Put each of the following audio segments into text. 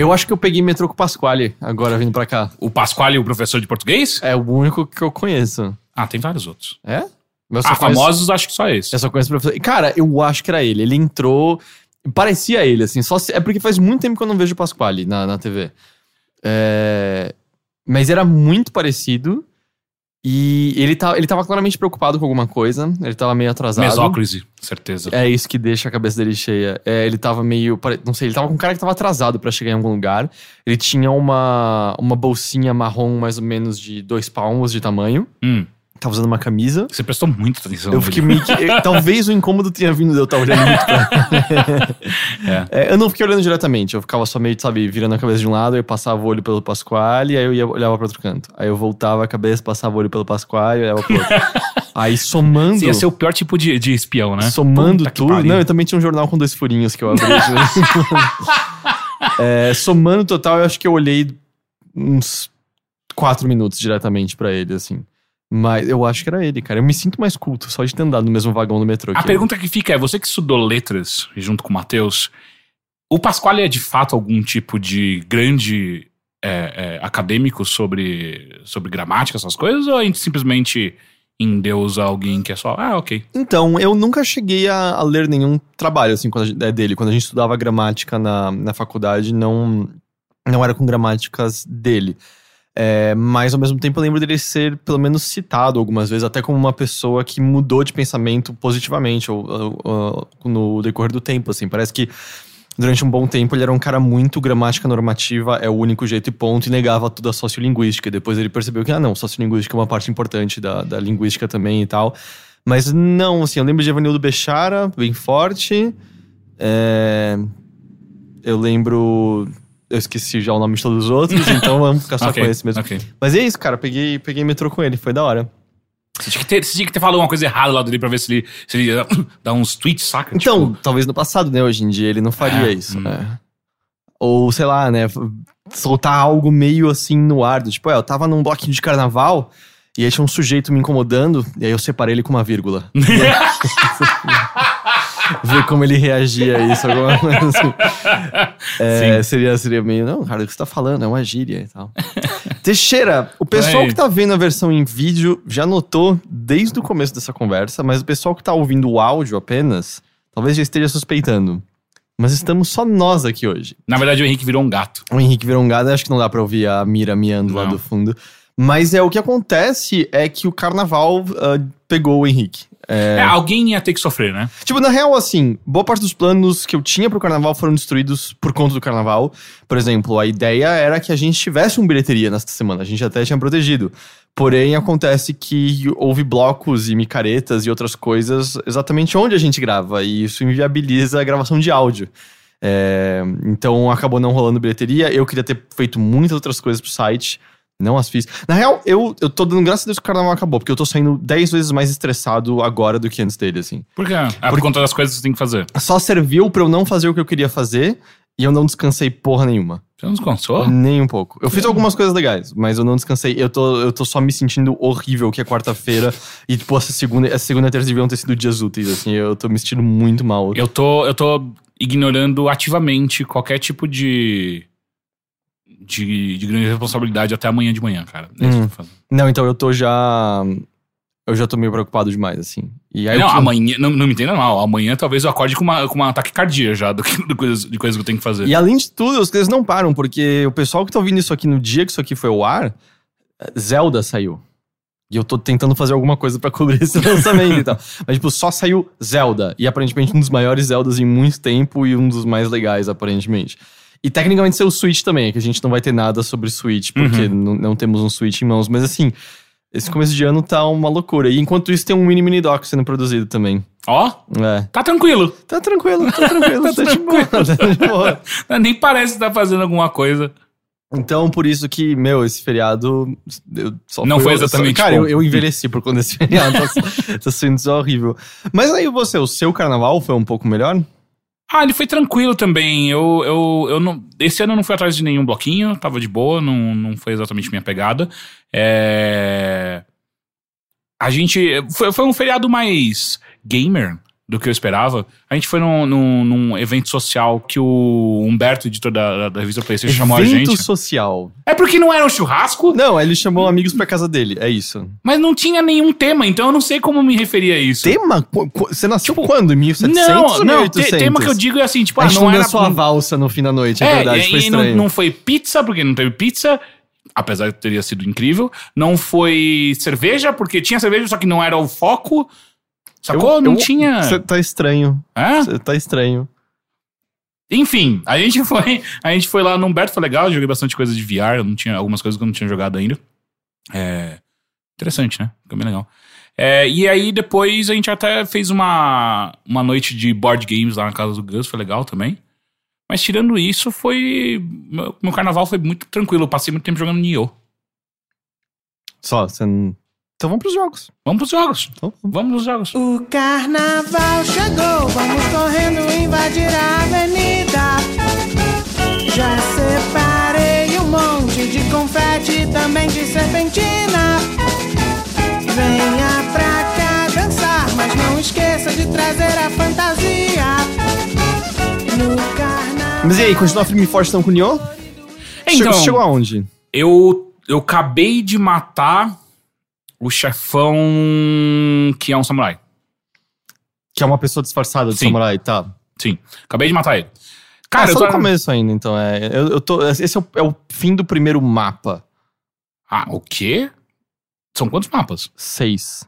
Eu acho que eu peguei metrô com o Pasquale agora vindo pra cá. O Pasquale, o professor de português? É o único que eu conheço. Ah, tem vários outros. É? Só Ah, conheço- famosos, acho que só esse. Eu só conheço o professor. Cara, eu acho que era ele. Ele entrou. Parecia ele, assim. Só se- É porque faz muito tempo que eu não vejo o Pasquale na, na TV. É, Mas era muito parecido. E ele, tá, ele tava claramente preocupado com alguma coisa. Ele tava meio atrasado. Mesócrise, certeza. É isso que deixa a cabeça dele cheia. É, ele tava meio. Não sei, ele tava com um cara que tava atrasado pra chegar em algum lugar. Ele tinha uma, uma bolsinha marrom, mais ou menos de dois palmos de tamanho. Hum, Tava usando uma camisa. você prestou muita atenção. Eu fiquei meio que. eu- talvez o incômodo tenha vindo de eu estar olhando muito pra. É, eu não fiquei olhando diretamente, eu ficava só meio, sabe, virando a cabeça de um lado, eu passava o olho pelo Pasquale, aí eu ia, olhava pro outro canto. Aí eu voltava a cabeça, passava o olho pelo Pasquale, olhava pro outro. aí somando. Você ia ser o pior tipo de, de espião, né? Somando Puta tudo. Não, eu também tinha um jornal com dois furinhos que eu abri. É, somando total, eu acho que eu olhei uns quatro minutos diretamente pra ele, assim. Mas eu acho que era ele, cara. Eu me sinto mais culto só de ter andado no mesmo vagão do metrô. A que ele. pergunta que fica é: você que estudou letras junto com o Matheus, o Pasquale é de fato algum tipo de grande é, é, acadêmico sobre, sobre gramática, essas coisas? Ou a gente simplesmente endeusa alguém que é só, ah, ok. Então, eu nunca cheguei a, a ler nenhum trabalho assim quando gente- é dele. Quando a gente estudava gramática na, na faculdade, não, não era com gramáticas dele. É, mas ao mesmo tempo eu lembro dele ser pelo menos citado algumas vezes, até como uma pessoa que mudou de pensamento positivamente ou, ou- ou no decorrer do tempo. Assim, parece que durante um bom tempo ele era um cara muito gramática normativa, é o único jeito e ponto, e negava tudo a sociolinguística. E depois ele percebeu que, ah, não, sociolinguística é uma parte importante da, da linguística também e tal. Mas não, assim, eu lembro de Evanildo Bechara, bem forte. É, Eu lembro. Eu esqueci já o nome de todos os outros, então vamos ficar só Ok, com esse mesmo. ok. Mas é isso, cara. Peguei, peguei metrô com ele, foi da hora. Você tinha, que ter, tinha que ter falado uma coisa errada lá dele pra ver se ele, se ele ia dar uns tweets, saca? Então, Tipo, talvez no passado, né? Hoje em dia ele não faria É, isso. hum. né? Ou, sei lá, né? Soltar algo meio assim no ar. do Tipo, é, eu tava num bloquinho de carnaval e aí tinha um sujeito me incomodando e aí eu separei ele com uma vírgula. Ver como ele reagia a isso, alguma coisa assim. É, seria, seria meio, não, cara, o que você tá falando? É uma gíria e tal. Teixeira, o pessoal Oi. que tá vendo a versão em vídeo já notou desde o começo dessa conversa, mas o pessoal que tá ouvindo o áudio apenas, talvez já esteja suspeitando. Mas estamos só nós aqui hoje. na verdade, o Henrique virou um gato. O Henrique virou um gado, acho que não dá pra ouvir a Mira miando lá Não. do fundo. Mas é o que acontece é que o carnaval ah, pegou o Henrique. É, alguém ia ter que sofrer, né? Tipo, na real, assim, boa parte dos planos que eu tinha pro carnaval foram destruídos por conta do carnaval. Por exemplo, a ideia era que a gente tivesse um bilheteria nesta semana, a gente até tinha protegido. Porém, acontece que houve blocos e micaretas e outras coisas exatamente onde a gente grava, e isso inviabiliza a gravação de áudio. É, então acabou não rolando bilheteria. Eu queria ter feito muitas outras coisas pro site. Não as fiz. Na real, eu, eu tô dando graças a Deus que o carnaval acabou, porque eu tô saindo 10 vezes mais estressado agora do que antes dele, assim Por quê? É por conta das coisas que você tem que fazer. só serviu pra eu não fazer o que eu queria fazer e eu não descansei porra nenhuma. Você não descansou? Nem um pouco. Eu fiz algumas coisas legais, mas eu não descansei. Eu tô, eu tô só me sentindo horrível que é quarta-feira e, tipo, essa segunda, essa segunda e terça deviam ter sido dias úteis, assim. Eu tô me sentindo muito mal. Eu tô, eu tô ignorando ativamente qualquer tipo de, de. de grande responsabilidade até amanhã de manhã, cara. É isso que eu tô fazendo. Não, então eu tô já. Eu já tô meio preocupado demais, assim. E aí não, eu- amanhã. Não, não me entenda mal. Amanhã talvez eu acorde com uma, com uma ataque cardíaco já do, que- do coisas, de coisas que eu tenho que fazer. E além de tudo, as coisas não param, porque o pessoal que tá ouvindo isso aqui no dia que isso aqui foi ao ar, Zelda saiu. E eu tô tentando fazer alguma coisa pra cobrir esse lançamento e tal. Mas, tipo, só saiu Zelda. E aparentemente um dos maiores Zeldas em muito tempo e um dos mais legais, aparentemente. E tecnicamente saiu o Switch também, que a gente não vai ter nada sobre Switch, porque não, não temos um Switch em mãos. Mas assim, esse começo de ano tá uma loucura. E enquanto isso, tem um mini mini doc sendo produzido também. Ó, É. tá tranquilo. Tá tranquilo, tá tranquilo, tá, de boa, tá de boa. Nem parece estar fazendo alguma coisa. Então, por isso que, meu, esse feriado. eu só Não foi eu só- exatamente Cara, eu, eu envelheci por conta desse feriado. tá, tá sendo horrível. Mas aí você, o seu carnaval foi um pouco melhor? Ah, ele foi tranquilo também. Eu, eu, eu não, esse ano eu não fui atrás de nenhum bloquinho, tava de boa, não, não foi exatamente minha pegada. É... A gente. Foi, foi um feriado mais gamer do que eu esperava. A gente foi num, num, num evento social que o Humberto, editor da, da, revista PlayStation, chamou a Evento gente. social. É porque não era um churrasco, Não, ele chamou amigos pra casa dele, é isso. mas não tinha nenhum tema, então eu não sei como me referir a isso. Tema? Você nasceu quando? Em 1700 não, não, 1800? te- tema que eu digo é assim, tipo, A ah, gente não não era. sua valsa no fim da noite, é, É, verdade, e, foi e não, não foi pizza, porque não teve pizza, apesar de teria sido incrível. Não foi cerveja, porque tinha cerveja, só que não era o foco. Sacou? Eu- não eu- tinha. Você tá estranho. Você tá estranho. Enfim, a gente foi. A gente foi lá no Humberto, foi legal, joguei bastante coisa de VR, eu não tinha algumas coisas que eu não tinha jogado ainda. É. Interessante, né? Ficou bem legal. É, e aí depois a gente até fez uma, uma noite de board games lá na casa do Gus, foi legal também. Mas tirando isso, foi. Meu, meu carnaval foi muito tranquilo. Eu passei muito tempo jogando Nioh. Só, você não... Então vamos pros jogos. Vamos pros jogos. Então, vamos. Vamos pros jogos. O carnaval chegou, vamos correndo invadir a avenida. Já separei um monte de confete e também de serpentina. Venha pra cá dançar, mas não esqueça de trazer a fantasia. No carnaval. Mas e aí, continua firme e forte então com o Nioh? Então, Chegou, chegou aonde? eu, eu acabei de matar o chefão que é um samurai. Que é uma pessoa disfarçada de Sim. samurai, tá. Sim, acabei de matar ele. Cara, é eu só tô... no começo ainda, então. É, eu, eu tô, esse é o, é o fim do primeiro mapa. Ah, o quê? São quantos mapas? Seis.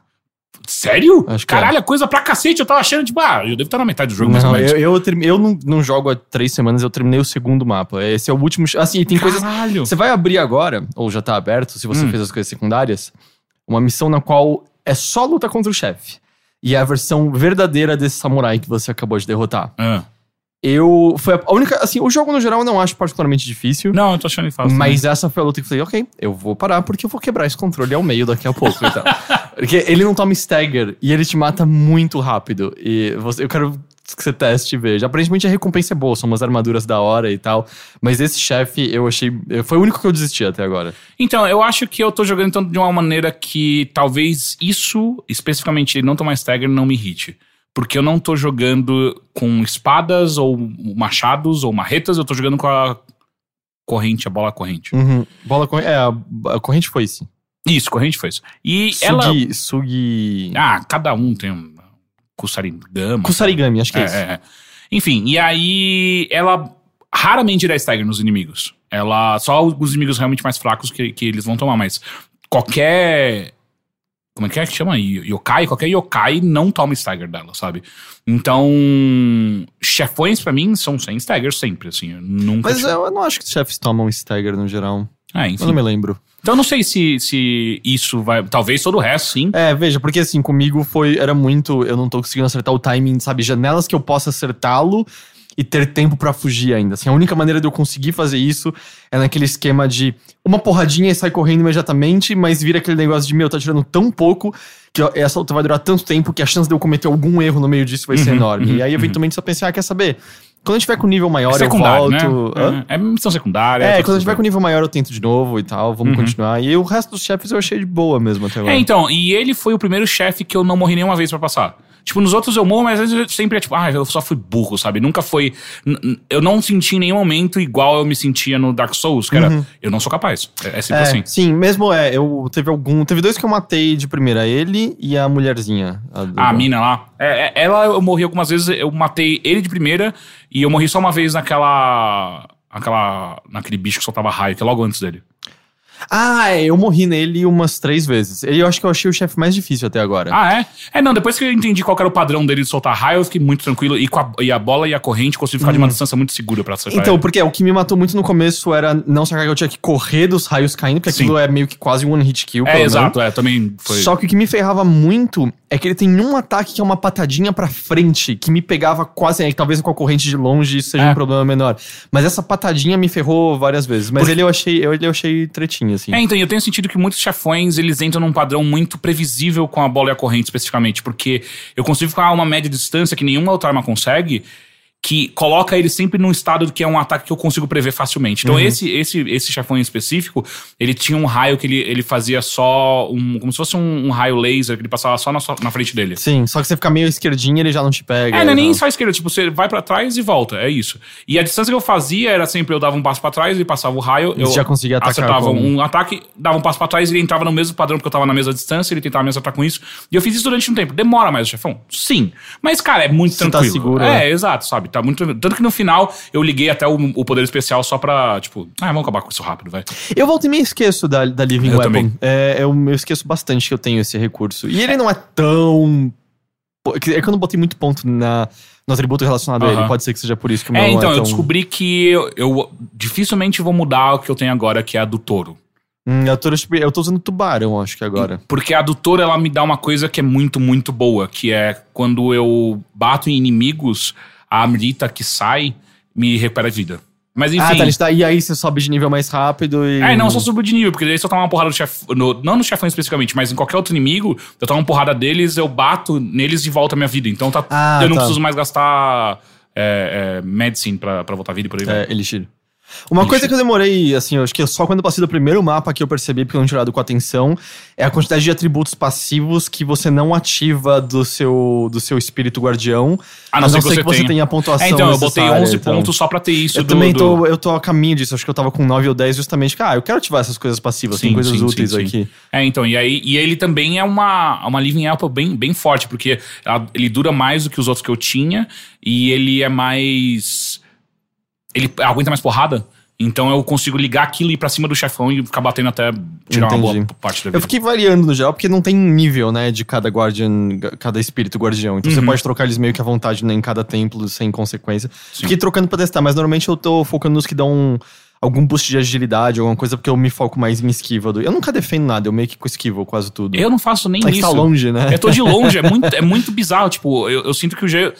Sério? Acho é. Caralho, é coisa pra cacete. Eu tava achando, tipo, ah, eu devo estar na metade do jogo, Não, menos. eu, eu, termi- eu não, não jogo há três semanas, eu terminei o segundo mapa. Esse é o último. Assim, tem coisas. Caralho. Você vai abrir agora, ou já tá aberto, se você Hum. fez as coisas secundárias, uma missão na qual é só luta contra o chefe. E é a versão verdadeira desse samurai que você acabou de derrotar. Ah. Eu. Foi a única. Assim, o jogo no geral eu não acho particularmente difícil. Não, eu tô achando fácil. Mas essa foi a luta que eu falei, ok, eu vou parar porque eu vou quebrar esse controle ao meio daqui a pouco e tal. Porque ele não toma stagger e ele te mata muito rápido. E você, eu quero que você teste e veja. Aparentemente a recompensa é boa, são umas armaduras da hora e tal. Mas esse chefe eu achei. Foi o único que eu desisti até agora. Então, eu acho que eu tô jogando então, de uma maneira que talvez isso, especificamente ele não tomar stagger, não me irrite. Porque eu não tô jogando com espadas ou machados ou marretas, eu tô jogando com a corrente, a bola corrente. Uhum. Bola corrente. É, a, a corrente foi esse. Isso, corrente foi isso. E ela. Sugi. Sugi. Ah, cada um tem um. Kusarigama. Kusarigami, acho que é, É, isso. é, é. Enfim, e aí ela raramente dá stagger nos inimigos. Ela. Só os inimigos realmente mais fracos que, que eles vão tomar, mas qualquer. Como é que é que chama? Yokai? Qualquer yokai não toma stagger dela, sabe? Então. Chefões pra mim são sem stagger sempre, assim. Eu nunca. Mas tive- eu não acho que os chefes tomam stagger no geral. É, Eu enfim. não me lembro. Então eu não sei se, se isso vai. Talvez todo o resto, sim. É, veja, porque assim, comigo foi. Era muito. Eu não tô conseguindo acertar o timing, sabe? Janelas que eu possa acertá-lo e ter tempo pra fugir ainda. Assim, a única maneira de eu conseguir fazer isso é naquele esquema de uma porradinha e sai correndo imediatamente, mas vira aquele negócio de, meu, tá tirando tão pouco que essa luta vai durar tanto tempo que a chance de eu cometer algum erro no meio disso vai ser Uhum, enorme. uhum, e aí, eventualmente, você pensa, ah, quer saber? Quando a gente tiver com nível maior, eu secundário, volto. Né? É, é missão secundária. É, tá quando a gente tiver com nível maior, eu tento de novo e tal, vamos Uhum. continuar. E o resto dos chefes eu achei de boa mesmo até agora. É, então, e ele foi o primeiro chefe que eu não morri nenhuma vez pra passar. Tipo, nos outros eu morro, mas às vezes eu sempre é tipo, ah, eu só fui burro, sabe? Nunca foi. Eu não senti em nenhum momento igual eu me sentia no Dark Souls, que era, eu não sou capaz. É, é sempre Uhum. É, assim. Sim, mesmo é, eu teve algum, teve dois que eu matei de primeira, ele e a mulherzinha. A, do- A mina lá. É, é, ela eu morri algumas vezes, eu matei ele de primeira e eu morri só uma vez naquela. aquela naquele bicho que soltava raio, que é logo antes dele. Ah, é, eu morri nele umas três vezes. Ele eu acho que eu achei o chefe mais difícil até agora. Ah, é? É, não, depois que eu entendi qual era o padrão dele de soltar raio, eu fiquei muito tranquilo. E, com a, e a bola e a corrente consegui ficar de uma distância muito segura pra acertar Então, ele. porque o que me matou muito no começo era não sacar que eu tinha que correr dos raios caindo, porque Sim. aquilo é meio que quase um one hit kill. É, exato, é, também foi. Só que o que me ferrava muito é que ele tem um ataque que é uma patadinha pra frente, que me pegava quase, é, talvez com a corrente de longe isso seja É. um problema menor. Mas essa patadinha me ferrou várias vezes. Mas ele eu achei, eu, ele eu achei tretinho, assim. É, então, eu tenho sentido que muitos chefões, eles entram num padrão muito previsível com a bola e a corrente, especificamente, porque eu consigo ficar a uma média distância que nenhuma outra arma consegue, que coloca ele sempre num estado que é um ataque que eu consigo prever facilmente. Então, esse, esse, esse chefão em específico, ele tinha um raio que ele, ele fazia só um. como se fosse um, um raio laser, que ele passava só na, na frente dele. Sim, só que você fica meio esquerdinho ele já não te pega. É, não é nem só esquerda, tipo, você vai pra trás e volta, é isso. E a distância que eu fazia era sempre eu dava um passo pra trás e passava o raio, eu já conseguia atacar acertava com- um ataque, dava um passo pra trás e ele entrava no mesmo padrão porque eu tava na mesma distância, ele tentava me acertar com isso. E eu fiz isso durante um tempo. Demora mais o chefão? Sim. Mas, cara, é muito Você tá tranquilo. seguro, é, é. exato, sabe? Tá muito. Tanto que no final eu liguei até o, o poder especial só pra, tipo, ah, vamos acabar com isso rápido, vai. Eu volto e me esqueço da, da Living Eu Weapon. também. É, eu, eu esqueço bastante que eu tenho esse recurso. E ele não é tão. É que eu não botei muito ponto na, no atributo relacionado a ele. Pode ser que seja por isso que o meu É, não então, é eu tão... descobri que eu, eu dificilmente vou mudar o que eu tenho agora, que é a do touro. Hum, eu, tô, eu tô usando tubarão, acho que agora. Porque a do touro, ela me dá uma coisa que é muito, muito boa, que é quando eu bato em inimigos, a amrita que sai me recupera a vida. Mas enfim. Ah, tá, ele tá, e aí você sobe de nível mais rápido e. É, não, só subo de nível, porque daí se eu tomar uma porrada no, não no chefão especificamente, mas em qualquer outro inimigo, eu tomo uma porrada deles, eu bato neles e volta a minha vida. Então tá, Ah, eu não tá. preciso mais gastar é, é, medicine pra, pra voltar a vida e por aí. É, Elixir. Uma coisa que eu demorei, assim, eu acho que só quando eu passei do primeiro mapa que eu percebi, porque eu não tinha olhado com atenção, é a quantidade de atributos passivos que você não ativa do seu, do seu espírito guardião. A não ser que você você tenha. tenha a pontuação É, então, eu botei necessária, 11 então. pontos só pra ter isso. Eu do- também do- tô, eu tô a caminho disso, acho que eu tava com 9 ou 10 justamente, que, ah, eu quero ativar essas coisas passivas, tem Sim, coisas sim, úteis sim, aqui. É, então, e aí e ele também é uma, uma Living Apple bem, bem forte, porque ela- ele dura mais do que os outros que eu tinha, e ele é mais. Ele aguenta mais porrada. Então eu consigo ligar aquilo e ir pra cima do chefão e ficar batendo até tirar uma Entendi. boa parte da vida. Eu fiquei variando no geral, porque não tem nível, né, de cada guardian, cada espírito guardião. Então você Uhum. pode trocar eles meio que à vontade né, em cada templo, sem consequência. Fiquei trocando pra testar, mas normalmente eu tô focando nos que dão algum boost de agilidade, alguma coisa, porque eu me foco mais em esquiva. do- Eu nunca defendo nada, eu meio que esquivo quase tudo. Eu não faço nem É que isso. tá longe, né? Eu tô de longe, é muito, é muito bizarro. Tipo, eu, eu sinto que o jeito.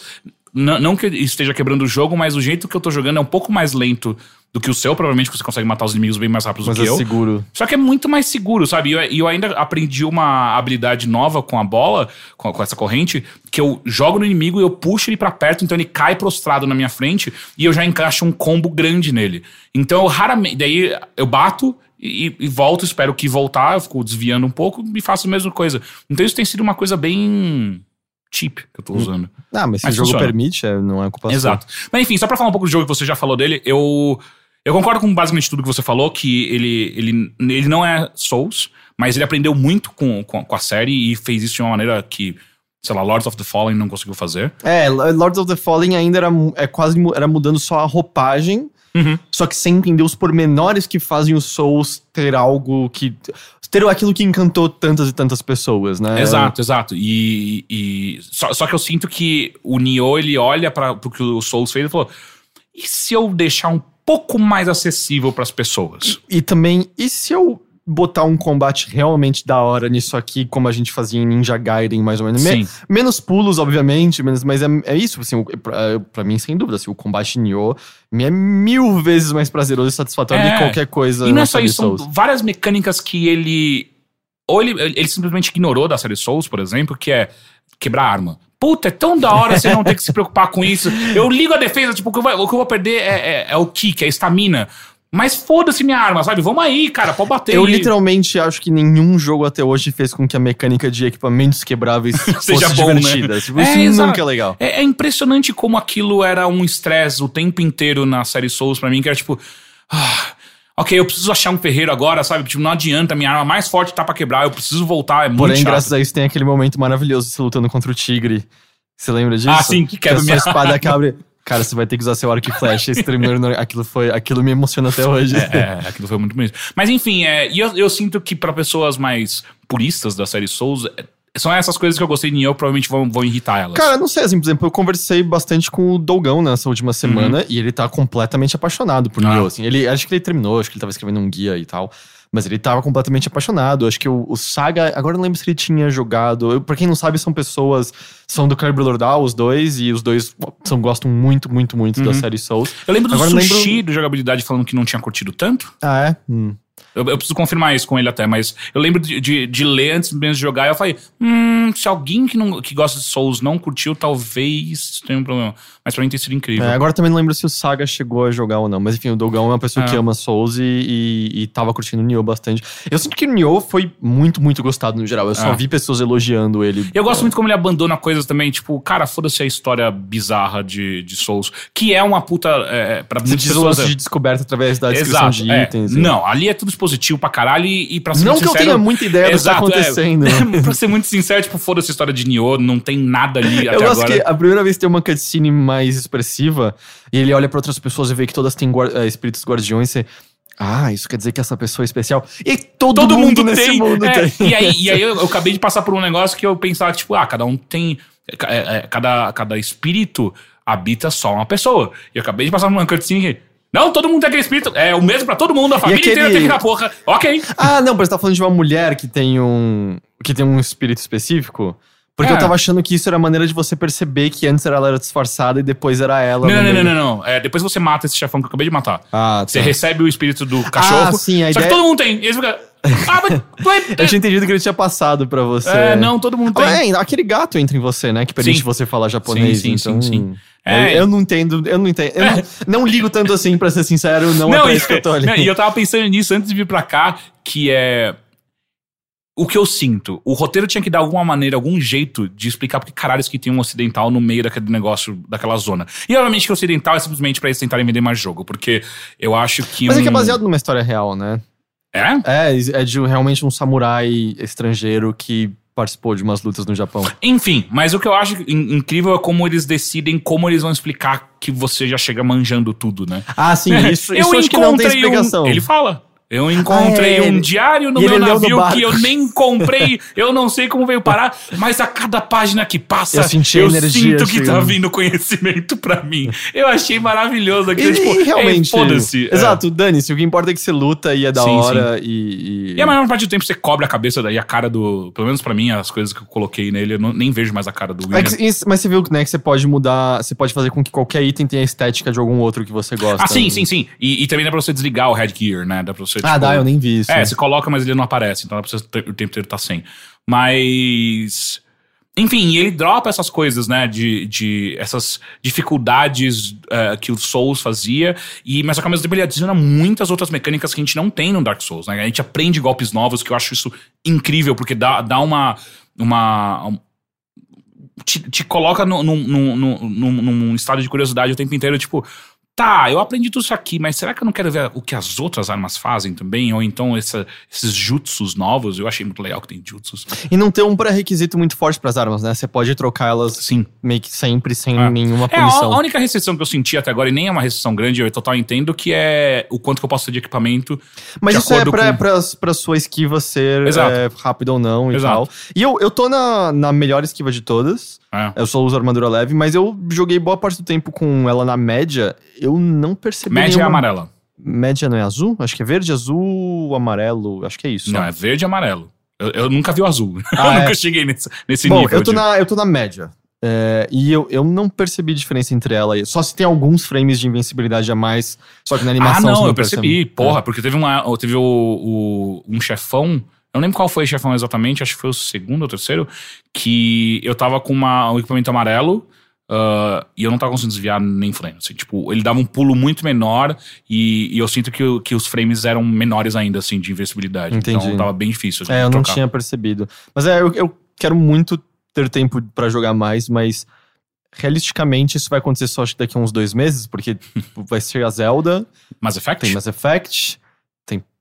Não, não que esteja quebrando o jogo, mas o jeito que eu tô jogando é um pouco mais lento do que o seu. Provavelmente você consegue matar os inimigos bem mais rápido Mas do que é eu. seguro. Só que é muito mais seguro, sabe? E eu, eu ainda aprendi uma habilidade nova com a bola, com, com essa corrente, que eu jogo no inimigo e eu puxo ele pra perto, então ele cai prostrado na minha frente e eu já encaixo um combo grande nele. Então eu raramente. Daí eu bato. E, e volto, espero que voltar, eu fico desviando um pouco e faço a mesma coisa. Então isso tem sido uma coisa bem cheap que eu tô usando. Ah, mas se Mas o jogo funciona. permite, é, não é culpa sua. Exato. Mas enfim, só pra falar um pouco do jogo que você já falou dele, eu. Eu concordo com basicamente tudo que você falou, que ele, ele, ele não é Souls, mas ele aprendeu muito com, com, com a série e fez isso de uma maneira que, sei lá, Lords of the Fallen não conseguiu fazer. É, Lords of the Fallen ainda era é quase era mudando só a roupagem, Uhum. só que sem entender os pormenores que fazem os Souls ter algo que. Ter aquilo que encantou tantas e tantas pessoas, né? Exato, exato. E, e só, só que eu sinto que o Nioh, ele olha para pro que o Souls fez e falou: e se eu deixar um pouco mais acessível pras pessoas? E também, e se eu botar um combate realmente da hora nisso aqui, como a gente fazia em Ninja Gaiden, mais ou menos? Me- Sim. menos pulos, obviamente, menos, mas é, é isso, assim, o- pra, pra mim, sem dúvida, assim, o combate Nioh me é mil vezes mais prazeroso e satisfatório É. do que qualquer coisa E não é só isso, são várias mecânicas que ele. Ou ele, ele simplesmente ignorou da série Souls, por exemplo, que é quebrar arma. Puta, é tão da hora você não ter que se preocupar com isso. Eu ligo a defesa, tipo, o que eu, vai- o que eu vou perder é, é, é o kick, é a estamina. Mas foda-se minha arma, sabe? Vamos aí, cara, pode bater. Eu literalmente acho que nenhum jogo até hoje fez com que a mecânica de equipamentos quebráveis Seja fosse bom, né? divertida. Tipo, É, isso exato. nunca é legal. É, é impressionante como aquilo era um estresse o tempo inteiro na série Souls pra mim, que era tipo. ah, ok, eu preciso achar um ferreiro agora, sabe? Tipo, não adianta, minha arma mais forte tá pra quebrar, eu preciso voltar, é muito Porém, chato. graças a isso, tem aquele momento maravilhoso de você lutando contra o tigre. Você lembra disso? Ah, sim, que quebra a sua minha espada quebra. Cara, você vai ter que usar seu arco e flecha. Esse tremor, no- aquilo, foi, aquilo me emociona até hoje. É, é, aquilo foi muito bonito. Mas enfim, é, e eu, eu sinto que pra pessoas mais puristas da série Souls, é, são essas coisas que eu gostei de Nioh, provavelmente vão, vão irritar elas. Cara, não sei, assim, por exemplo, eu conversei bastante com o Dolgão nessa última semana e ele tá completamente apaixonado por Uhum. Ah. Nioh, assim. Ele, acho que ele terminou, acho que ele tava escrevendo um guia e tal. Mas ele tava completamente apaixonado. Acho que o, o Saga. Agora não lembro se ele tinha jogado. Eu, pra quem não sabe, são pessoas. São do Calibre Lordal, os dois. E os dois são, gostam muito, muito, muito da série Souls. eu lembro do Agora Sushi lembro- do jogabilidade falando que não tinha curtido tanto. Ah, é? Hum. Eu, eu preciso confirmar isso com ele até, mas eu lembro de, de, de ler antes mesmo de jogar e eu falei: hum, se alguém que, não, que gosta de Souls não curtiu, talvez tenha um problema. Mas pra mim tem sido incrível. É, agora também não lembro se o Saga chegou a jogar ou não. Mas enfim, o Dogão é uma pessoa É. que ama Souls e, e, e tava curtindo o Nioh bastante. Eu sinto que o Nioh foi muito, muito gostado no geral. Eu só É. vi pessoas elogiando ele. Eu gosto muito como ele abandona coisas também, tipo, cara, foda-se a história bizarra de, de Souls, que é uma puta. É, pra Você muitas pessoas. lance de descoberta através da descrição Exato, de é. itens. Não, ali é tudo expositivo pra caralho e, e pra ser Não que eu sincero, tenha muita ideia do que tá é. acontecendo. pra ser muito sincero, tipo, foda-se a história de Nioh, não tem nada ali Eu até gosto agora. que a primeira vez que tem uma cutscene mais expressiva e ele olha pra outras pessoas e vê que todas têm guar- eh, espíritos guardiões e você. Ah, isso quer dizer que essa pessoa é especial. E todo, Todo mundo, mundo nesse tem. mundo é. tem. E aí, e aí eu, eu acabei de passar por um negócio que eu pensava, tipo, ah, cada um tem. é, é, cada, cada espírito habita só uma pessoa. E eu acabei de passar por uma cutscene que. Não, todo mundo tem aquele espírito. É o mesmo pra todo mundo, a família aquele- inteira tem aquela porra. Ok. Ah, não, mas você tá falando de uma mulher que tem um. que tem um espírito específico? Porque É. eu tava achando que isso era a maneira de você perceber que antes ela era disfarçada e depois era ela. Não, não, não, não, não. É, depois você mata esse chefão que eu acabei de matar. Ah, Você tá. recebe o espírito do cachorro. sim, a Só ideia- que todo mundo tem. E aí você fica. Ah, mas. Eu tinha entendido que ele tinha passado pra você. É, não, todo mundo tem. Ah, é, aquele gato entra em você, né? Que permite Sim. você falar japonês. Sim, sim, então, sim, sim. Eu, É. eu não entendo, eu não entendo. Eu não, não ligo tanto assim, pra ser sincero, não, é pra e- isso que eu tô ali. não, E eu tava pensando nisso antes de vir pra cá, que é. O que eu sinto, o roteiro tinha que dar alguma maneira, algum jeito de explicar porque caralho que tem um ocidental no meio daquele negócio, daquela zona. E obviamente que o ocidental é simplesmente pra eles tentarem vender mais jogo, porque eu acho que. Mas é um... que é baseado numa história real, né? É? É, é de realmente um samurai estrangeiro que participou de umas lutas no Japão. Enfim, mas o que eu acho in- incrível é como eles decidem, como eles vão explicar que você já chega manjando tudo, né? Ah, sim, isso, eu isso acho que não tem explicação. Um, ele fala. Eu encontrei Ah, é, um diário no meu no navio barco. que eu nem comprei. eu não sei como veio parar, mas a cada página que passa, Eu senti energia sinto que tá chegando. vindo conhecimento pra mim. Eu achei maravilhoso E, aquilo. tipo, e realmente. é, Foda-se. é. Exato, dane-se. O que importa é que você luta e é da Sim, hora e. e- E a maior parte do tempo você cobre a cabeça daí, a cara do. Pelo menos pra mim, as coisas que eu coloquei nele, eu não- nem vejo mais a cara do É William. isso- mas você viu né, que você pode mudar, você pode fazer com que qualquer item tenha a estética de algum outro que você gosta. Ah, sim, sim, sim. E, e também dá pra você desligar o headgear, né? Dá pra você. Ah, tipo, dá, eu nem vi isso. É, você coloca, mas ele não aparece, então pra você ter- o tempo inteiro tá sem. Mas. Enfim, e ele dropa essas coisas, né? De, de essas dificuldades eh, que o Souls fazia, e, mas ao mesmo tempo ele adiciona muitas outras mecânicas que a gente não tem no Dark Souls, né? A gente aprende golpes novos, que eu acho isso incrível, porque dá, dá uma. uma um- te, te coloca no- num, num, num, num, num estado de curiosidade o tempo inteiro, tipo. Tá, eu aprendi tudo isso aqui, mas será que eu não quero ver o que as outras armas fazem também? Ou então essa- esses jutsus novos? Eu achei muito legal que tem jutsus. E não ter um pré-requisito muito forte pras armas, né? Você pode trocar elas Sim. meio que sempre, sem Ah. nenhuma É, a, punição. a única restrição que eu senti até agora, e nem é uma restrição grande, eu total entendo, que é o quanto que eu posso ter de equipamento. Mas de isso é pra, com- pra, pra sua esquiva ser é, rápida ou não e Exato. tal. E eu, eu tô na, na melhor esquiva de todas. É. Eu só uso armadura leve, mas eu joguei boa parte do tempo com ela na média. Eu não percebi Média é nenhuma... amarela. Média não é azul? Acho que é verde, azul, amarelo. Acho que é isso. Não, é verde e amarelo. Eu, eu nunca vi o azul. Ah, eu nunca é? cheguei nesse, nesse Bom, nível. eu tô, de- na, eu tô na média. É, e eu, eu não percebi diferença entre ela e. Só se tem alguns frames de invencibilidade a mais. Só que na Ah, animação. não, você eu percebi. percebe. É. Porra, porque teve, uma, teve o, o- um chefão. Eu não lembro qual foi o chefão exatamente, acho que foi o segundo ou terceiro. Que eu tava com uma, um equipamento amarelo. ah, e eu não tava conseguindo desviar nem frame. Assim, tipo, ele dava um pulo muito menor e, e eu sinto que, o- que os frames eram menores ainda, assim, de invencibilidade. Entendi. Então tava bem difícil. É, eu não trocar. tinha percebido. Mas é, eu, eu quero muito ter tempo pra jogar mais, mas realisticamente isso vai acontecer só acho que daqui a uns dois meses, porque vai ser a Zelda, Mass Effect? tem Mass Effect,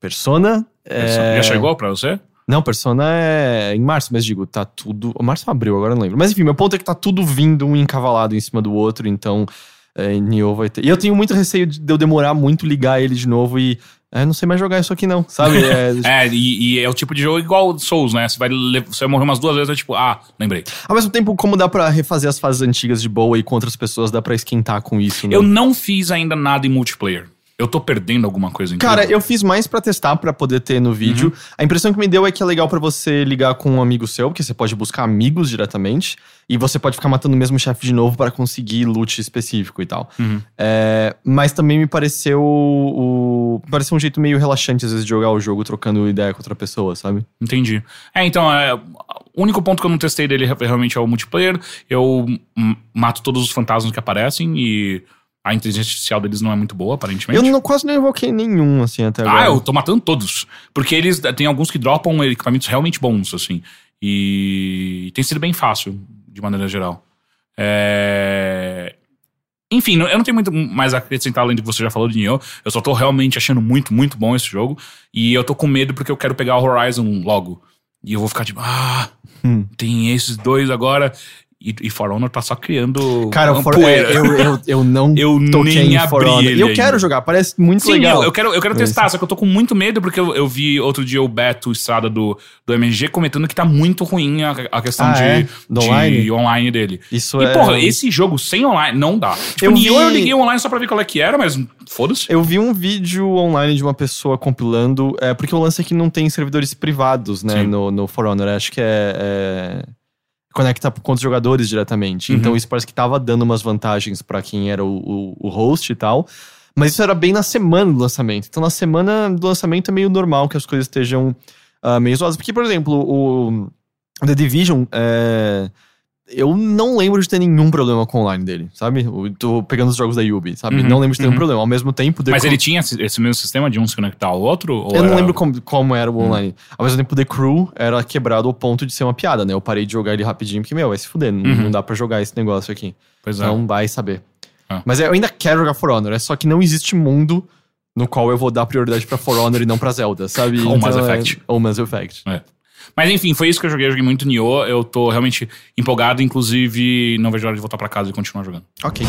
tem Persona. é- Já chegou pra você? Não, Persona é em março, mas digo, tá tudo. O março ou abril, agora não lembro. Mas enfim, meu ponto é que tá tudo vindo um encavalado em cima do outro, então É, Nioh vai ter. E eu tenho muito receio de eu demorar muito ligar ele de novo e. É, não sei mais jogar isso aqui, não, sabe? É, É, e, e é o tipo de jogo igual Souls, né? Você vai, você vai morrer umas duas vezes, é tipo, ah, lembrei. Ao mesmo tempo, como dá pra refazer as fases antigas de boa e com outras pessoas, dá pra esquentar com isso, né? Eu não fiz ainda nada em multiplayer. Eu tô perdendo alguma coisa incrível. Cara, eu fiz mais pra testar, pra poder ter no vídeo. Uhum. A impressão que me deu é que é legal pra você ligar com um amigo seu, porque você pode buscar amigos diretamente. E você pode ficar matando o mesmo chefe de novo pra conseguir loot específico e tal. Uhum. É, mas também me pareceu o, pareceu um jeito meio relaxante, às vezes, de jogar o jogo trocando ideia com outra pessoa, sabe? Entendi. É, então, é, o único ponto que eu não testei dele re- realmente é o multiplayer. Eu mato todos os fantasmas que aparecem e a inteligência artificial deles não é muito boa, aparentemente. Eu não, quase não invoquei nenhum, assim, até agora. Ah, eu tô matando todos. Porque eles tem alguns que dropam equipamentos realmente bons, assim. E tem sido bem fácil, de maneira geral. É... Enfim, eu não tenho muito mais a acrescentar além do que você já falou de Nioh. Eu só tô realmente achando muito, muito bom esse jogo. E eu tô com medo porque eu quero pegar o Horizon logo. E eu vou ficar tipo, ah, Hum. tem esses dois agora. E, e For Honor tá só criando Cara, For, poeira. eu, eu, eu não Eu nem abri ele Eu ainda. quero jogar, parece muito Sim, legal. eu, eu quero, eu quero testar, só que eu tô com muito medo porque eu, eu vi outro dia o Beto Estrada do, do MG comentando que tá muito ruim a, a questão Ah, de, é? De online? online dele. Isso e, é- porra, esse jogo sem online não dá. Tipo, Eu Nioh eu vi- liguei online só pra ver qual é que era, mas foda-se. Eu vi um vídeo online de uma pessoa compilando, é, porque o lance é que não tem servidores privados, né, Sim. no, no For Honor. Acho que é, é conecta com os jogadores diretamente. Uhum. Então isso parece que tava dando umas vantagens pra quem era o, o, o host e tal. Mas isso era bem na semana do lançamento. Então na semana do lançamento é meio normal que as coisas estejam ah, meio zoadas. Porque, por exemplo, o The Division, é, eu não lembro de ter nenhum problema com o online dele, sabe? Eu tô pegando os jogos da Yubi, sabe? Uhum, Não lembro de ter uhum. um problema. Ao mesmo tempo... Mas ele tinha esse, mesmo sistema de um se conectar ao outro? ou eu não era- lembro como, como era o online. Ao mesmo tempo, The Crew era quebrado ao ponto de ser uma piada, né? Eu parei de jogar ele rapidinho, porque, meu, vai se fuder. Não, Uhum. não dá pra jogar esse negócio aqui. Pois é. Não vai saber. Ah. Mas eu ainda quero jogar For Honor. É só que não existe mundo no qual eu vou dar prioridade pra For Honor e não pra Zelda, sabe? Ou Mass é- Effect. Ou Mass Effect. É. Mas enfim, foi isso que eu joguei. Eu joguei muito Nioh. Eu tô realmente empolgado, inclusive não vejo a hora de voltar pra casa e continuar jogando. Ok.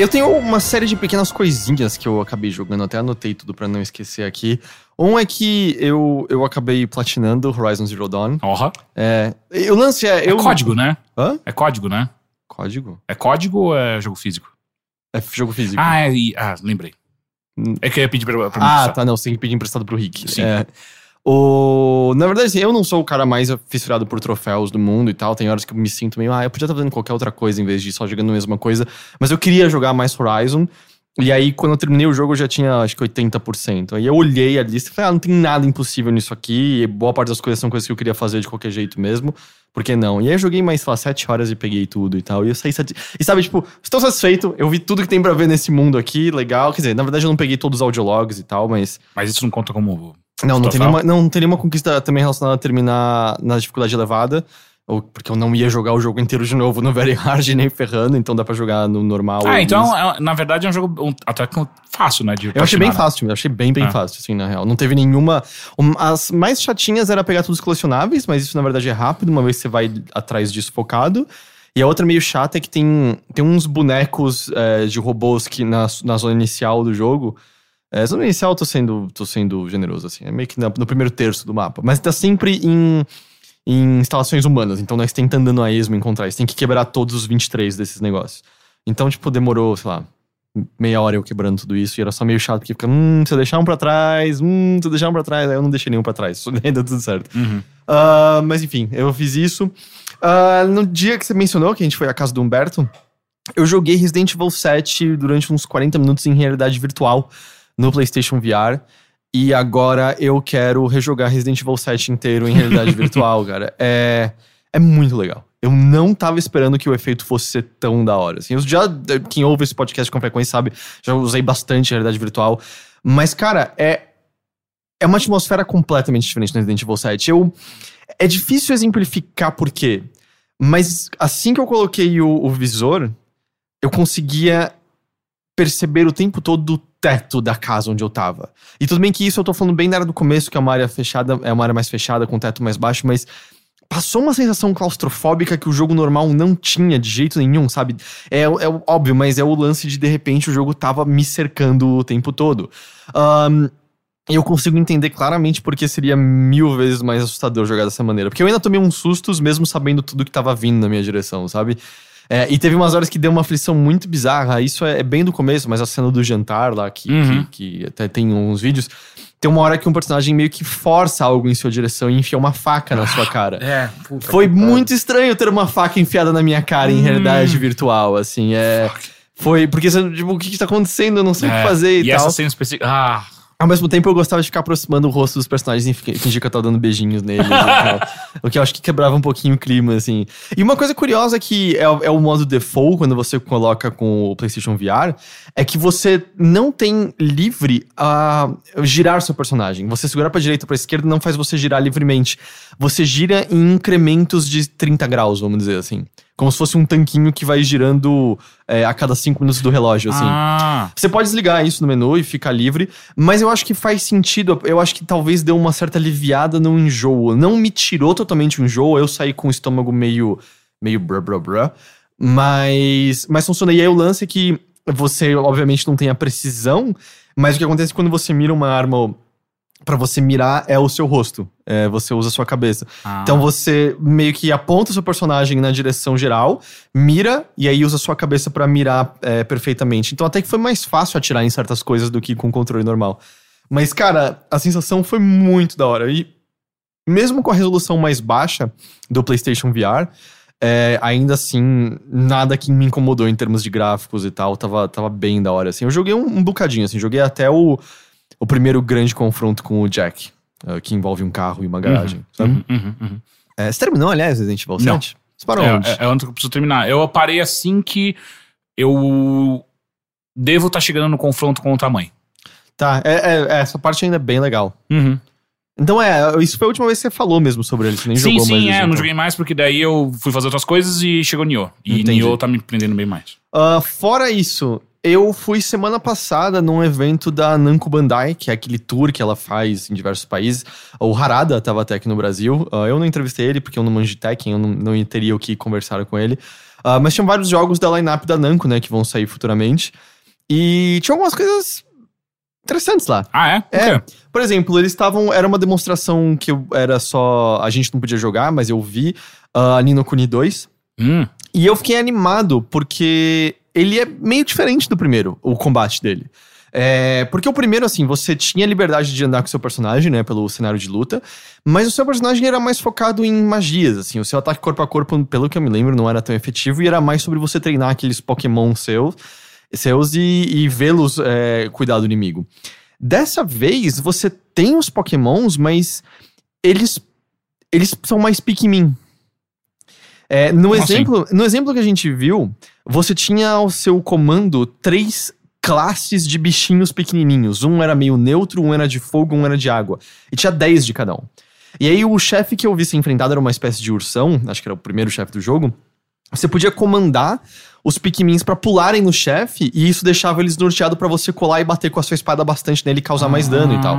Eu tenho uma série de pequenas coisinhas que eu acabei jogando, até anotei tudo pra não esquecer aqui. Um é que eu, eu acabei platinando Horizon Zero Dawn. Orra. É, e o lance é. É Eu... código, né? Hã? É código, né? Código? É código ou é jogo físico? É jogo físico. Ah, é. Ah, lembrei. Hum. É que eu ia pedir pra, pra Ah, tá, não, você tem que pedir emprestado pro Rick. Sim. É. O... Na verdade, assim, eu não sou o cara mais fissurado por troféus do mundo e tal. Tem horas que eu me sinto meio, ah, eu podia estar fazendo qualquer outra coisa em vez de só jogando a mesma coisa. Mas eu queria jogar mais Horizon. E aí, quando eu terminei o jogo, eu já tinha acho que 80%. Aí eu olhei a lista e falei, ah, não tem nada impossível nisso aqui. E boa parte das coisas são coisas que eu queria fazer de qualquer jeito mesmo. Por que não? E aí eu joguei mais, sei lá, 7 horas e peguei tudo e tal. E eu saí sati... E sabe, tipo, estou satisfeito. Eu vi tudo que tem pra ver nesse mundo aqui, legal. Quer dizer, na verdade eu não peguei todos os audiologs e tal, mas. Mas isso não conta como. Não, não tem, nenhuma, não tem nenhuma conquista também relacionada a terminar na dificuldade elevada. Ou porque eu não ia jogar o jogo inteiro de novo no Very Hard nem ferrando, então dá pra jogar no normal. Ah, então, é- na verdade, é um jogo um- até que fácil, né? Eu achei bem né? fácil, eu achei bem, bem Ah. fácil, assim, na real. Não teve nenhuma. um- As mais chatinhas era pegar todos os colecionáveis, mas isso na verdade é rápido, uma vez que você vai atrás disso focado. E a outra meio chata é que tem, tem uns bonecos é, de robôs que na, na zona inicial do jogo. É, zona inicial eu tô sendo, tô sendo generoso, assim. É meio que na- no primeiro terço do mapa. Mas tá sempre em, em instalações humanas. Então nós tenta andando a esmo encontrar. Você tem que quebrar todos os 23 desses negócios. Então, tipo, demorou, sei lá, meia hora eu quebrando tudo isso. E era só meio chato, porque fica, hum, se eu deixar um pra trás, hum, se eu deixar um pra trás. Aí eu não deixei nenhum pra trás. Deu tudo certo. Uhum. Ah, mas enfim, eu fiz isso. Ah, no dia que você mencionou, que a gente foi à casa do Humberto, eu joguei Resident Evil 7 durante uns 40 minutos em realidade virtual no PlayStation VR. E agora eu quero rejogar Resident Evil 7 inteiro em realidade virtual, cara. É, é muito legal. Eu não tava esperando que o efeito fosse ser tão da hora. Assim, eu já, quem ouve esse podcast com frequência sabe, já usei bastante realidade virtual. Mas, cara, é é uma atmosfera completamente diferente no Resident Evil 7. Eu, é difícil exemplificar por quê, mas assim que eu coloquei o, o visor, eu conseguia perceber o tempo todo teto da casa onde eu tava. E tudo bem que isso eu tô falando bem na área do começo, que é uma área fechada, é uma área mais fechada, com teto mais baixo, mas passou uma sensação claustrofóbica que o jogo normal não tinha de jeito nenhum, sabe? É, é óbvio, mas é o lance de de repente o jogo tava me cercando o tempo todo. Ahn, eu consigo entender claramente porque seria mil vezes mais assustador jogar dessa maneira. Porque eu ainda tomei uns sustos, mesmo sabendo tudo que tava vindo na minha direção, sabe? É, e teve umas horas que deu uma aflição muito bizarra. Isso é, é bem do começo, mas a cena do jantar lá, que, Uhum. que, que até tem uns vídeos. Tem uma hora que um personagem meio que força algo em sua direção e enfia uma faca na sua cara. É, puta Foi pariu. muito estranho ter uma faca enfiada na minha cara em realidade virtual, assim. É. Foi. Porque, tipo, o que, que tá acontecendo? Eu não sei o É, que fazer e, E tal. essa cena específica. Ah, Ao mesmo tempo, eu gostava de ficar aproximando o rosto dos personagens e fi- fingir que eu tava dando beijinhos neles. e tal. o que eu acho que quebrava um pouquinho o clima, assim. E uma coisa curiosa que é, o- é o modo default, quando você coloca com o PlayStation VR, é que você não tem livre a girar seu personagem. Você segurar pra direita ou pra esquerda não faz você girar livremente. Você gira em incrementos de 30 graus, vamos dizer assim. Como se fosse um tanquinho que vai girando é, a cada 5 minutos do relógio, assim. ah. Você pode desligar isso no menu e ficar livre, mas eu acho que faz sentido. Eu acho que talvez deu uma certa aliviada no enjoo. Não me tirou totalmente o enjoo, eu saí com o estômago meio, meio brá brá brá. Mas, mas funciona. E aí o lance é que você, obviamente, não tem a precisão, mas o que acontece quando você mira uma arma pra você mirar é o seu rosto. É, você usa a sua cabeça. Ah. Então você meio que aponta o seu personagem na direção geral, mira e aí usa a sua cabeça pra mirar é, perfeitamente. Então até que foi mais fácil atirar em certas coisas do que com o controle normal. Mas, cara, a sensação foi muito da hora. E mesmo com a resolução mais baixa do PlayStation VR, é, ainda assim, nada que me incomodou em termos de gráficos e tal. Tava, tava bem da hora, assim. Eu joguei um, um bocadinho, assim. Joguei até o, o primeiro grande confronto com o Jack. eh, que envolve um carro e uma garagem, sabe? Uhum, uhum, uhum. É, você terminou, aliás, Resident Evil Não. 7? Você parou É, onde? é, é onde eu preciso terminar. Eu parei assim que eu devo estar chegando no confronto com outra mãe. Tá, é, é- é, essa parte ainda é bem legal. Uhum. Então é, isso foi a última vez que você falou mesmo sobre ele, você nem Sim, jogou mais. sim, é. isso, Eu não joguei mais porque daí eu fui fazer outras coisas e chegou Nioh. E Entendi. Nioh tá me prendendo bem mais. Ah, fora isso, eu fui semana passada num evento da Namco Bandai, que é aquele tour que ela faz em diversos países. O Harada tava até aqui no Brasil. Ah, eu não entrevistei ele porque eu não manjo de Tekken, eu não, não teria o que conversar com ele. Ah, mas tinha vários jogos da lineup da Namco, né, que vão sair futuramente. E tinha algumas coisas interessantes lá. Ah, é? É. Por exemplo, eles estavam. Era uma demonstração que eu- era só. A gente não podia jogar, mas eu vi a Nino Kuni 2. Hum. E eu fiquei animado porque ele é meio diferente do primeiro, o combate dele. É, porque o primeiro, assim, você tinha liberdade de andar com seu personagem, né, pelo cenário de luta, mas o seu personagem era mais focado em magias, assim, o seu ataque corpo a corpo, pelo que eu me lembro, não era tão efetivo e era mais sobre você treinar aqueles Pokémon seus, seus e, e vê-los é, cuidar do inimigo. Dessa vez, você tem os Pokémons, mas eles, eles são mais pique-mim. É, no, Como assim? exemplo, no exemplo que a gente viu, você tinha ao seu comando três classes de bichinhos pequenininhos. Um era meio neutro, um era de fogo, um era de água. E tinha 10 de cada um. E aí o chefe que eu vi ser enfrentado era uma espécie de ursão, acho que era o primeiro chefe do jogo. Você podia comandar os Pikmins pra pularem no chefe e isso deixava eles norteados pra você colar e bater com a sua espada bastante nele e causar mais dano e tal.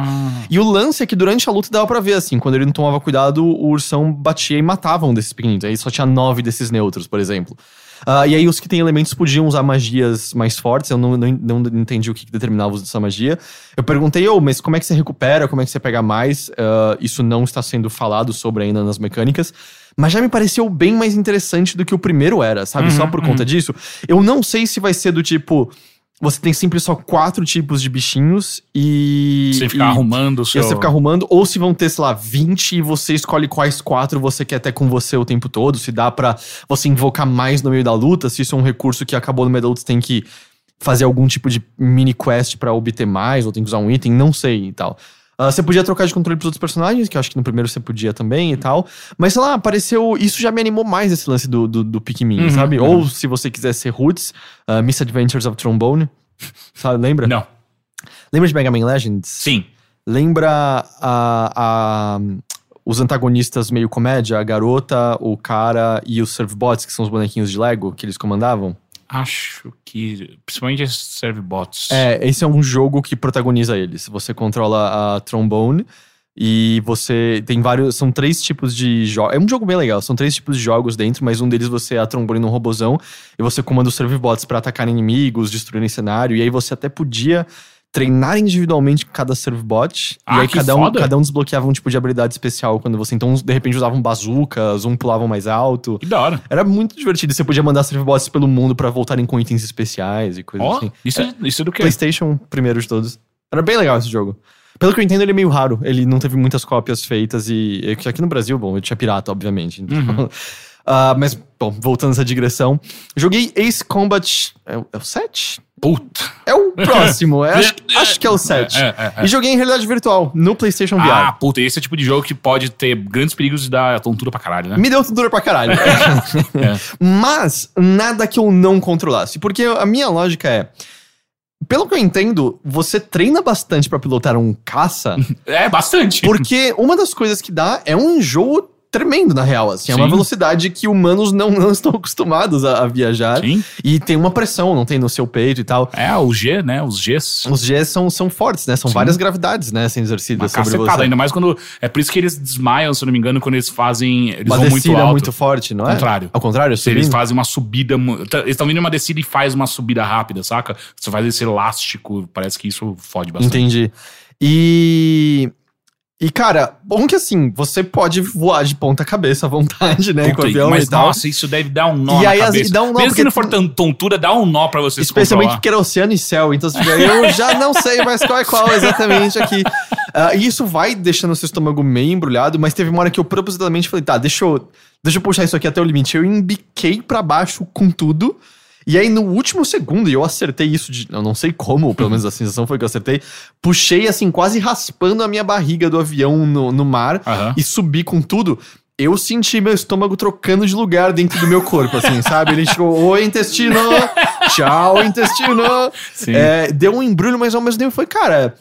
E o lance é que durante a luta dava pra ver, assim, quando ele não tomava cuidado, o ursão batia e matava um desses pequeninos. Aí só tinha nove desses neutros, por exemplo. Ah, e aí os que têm elementos podiam usar magias mais fortes, eu não, não, não entendi o que, que determinava o uso dessa magia. Eu perguntei, ô, mas como é que você recupera, como é que você pega mais? Ah, isso não está sendo falado sobre ainda nas mecânicas. Mas já me pareceu bem mais interessante do que o primeiro era, sabe? Só por conta disso. Eu não sei se vai ser do tipo... Você tem sempre só quatro tipos de bichinhos e... Você ficar e- arrumando o e seu. você ficar arrumando, ou se vão ter, sei lá, 20 e você escolhe quais quatro você quer ter com você o tempo todo, se dá pra você invocar mais no meio da luta, se isso é um recurso que acabou no meio da luta, você tem que fazer algum tipo de mini quest pra obter mais, ou tem que usar um item, não sei e tal. Ah, você podia trocar de controle pros outros personagens, que eu acho que no primeiro você podia também e tal. Mas sei lá, apareceu. Isso já me animou mais esse lance do, do, do Pikmin, Uhum, sabe? uhum. Ou se você quiser ser Roots, uh, Misadventures of Trombone. Sabe, lembra? Não. Lembra de Mega Man Legends? Sim. Lembra a, a- os antagonistas meio comédia? A garota, o cara e os servbots, que são os bonequinhos de Lego que eles comandavam? Acho que. Principalmente esses servbots. É, esse é um jogo que protagoniza eles. Você controla a trombone e você tem vários. São três tipos de jogos. É um jogo bem legal. São três tipos de jogos dentro, mas um deles você é a trombone num robozão e você comanda os servbots pra atacar inimigos, destruírem cenário. E aí você até podia treinar individualmente cada servbot. Ah, e aí cada um, foda. cada um desbloqueava um tipo de habilidade especial quando você. Então, de repente, usavam bazucas, um pulavam mais alto. Que da hora. Era muito divertido. Você podia mandar servbots pelo mundo pra voltarem com itens especiais e coisas Ó, assim. isso, é, isso é do que? PlayStation, primeiro de todos. Era bem legal esse jogo. Pelo que eu entendo, ele é meio raro. Ele não teve muitas cópias feitas e. Aqui no Brasil, bom, eu tinha pirata, obviamente. Então, Uhum. ah, mas, bom, voltando essa digressão. Joguei Ace Combat. É, o- é o 7? Puta. É o próximo. é, acho, acho que é o 7. É, é, é. E joguei em realidade virtual, no PlayStation VR. Ah, puta, esse é o tipo de jogo que pode ter grandes perigos de dar tontura pra caralho, né? Me deu dor pra caralho. É. Mas nada que eu não controlasse. Porque a minha lógica é. Pelo que eu entendo, você treina bastante pra pilotar um caça, É, bastante. porque uma das coisas que dá é um enjoo tremendo, na real. Assim, é uma velocidade que humanos não, não estão acostumados a, a viajar. Sim. E tem uma pressão, não tem no seu peito e tal. É, o G, né? Os Gs. Os Gs são, são fortes, né? São Sim. várias gravidades, né? Sendo Uma exercidas sobre você. ainda mais quando. É por isso que eles desmaiam, se eu não me engano, quando eles fazem. Eles Uma vão muito alto. muito forte, não é? Ao contrário. Ao contrário, Se eles fazem uma subida. tá, Eles estão vindo em uma descida e faz uma subida rápida, saca? Você faz esse elástico, parece que isso fode bastante. Entendi. E. E, cara, bom que assim, você pode voar de ponta cabeça à vontade, né? com o Puta, avião mas e tal. nossa, isso deve dar um nó E aí, cabeça. dá um nó, Mesmo que não for tontura, dá um nó pra você se Especialmente controlar. porque era oceano e céu, então fica, eu já não sei mais qual é qual exatamente aqui. Ah, e isso vai deixando o seu estômago meio embrulhado, mas teve uma hora que eu propositadamente falei, tá, deixa eu, deixa eu puxar isso aqui até o limite. Eu embiquei pra baixo com tudo. E aí, no último segundo, e eu acertei isso de. Eu não sei como, pelo menos a sensação foi que eu acertei. Puxei, assim, quase raspando a minha barriga do avião no, no mar Aham. e subi com tudo. Eu senti meu estômago trocando de lugar dentro do meu corpo, assim, sabe? Ele chegou, oi, intestino! Tchau, intestino! É, deu um embrulho, mas ao mesmo tempo foi, cara,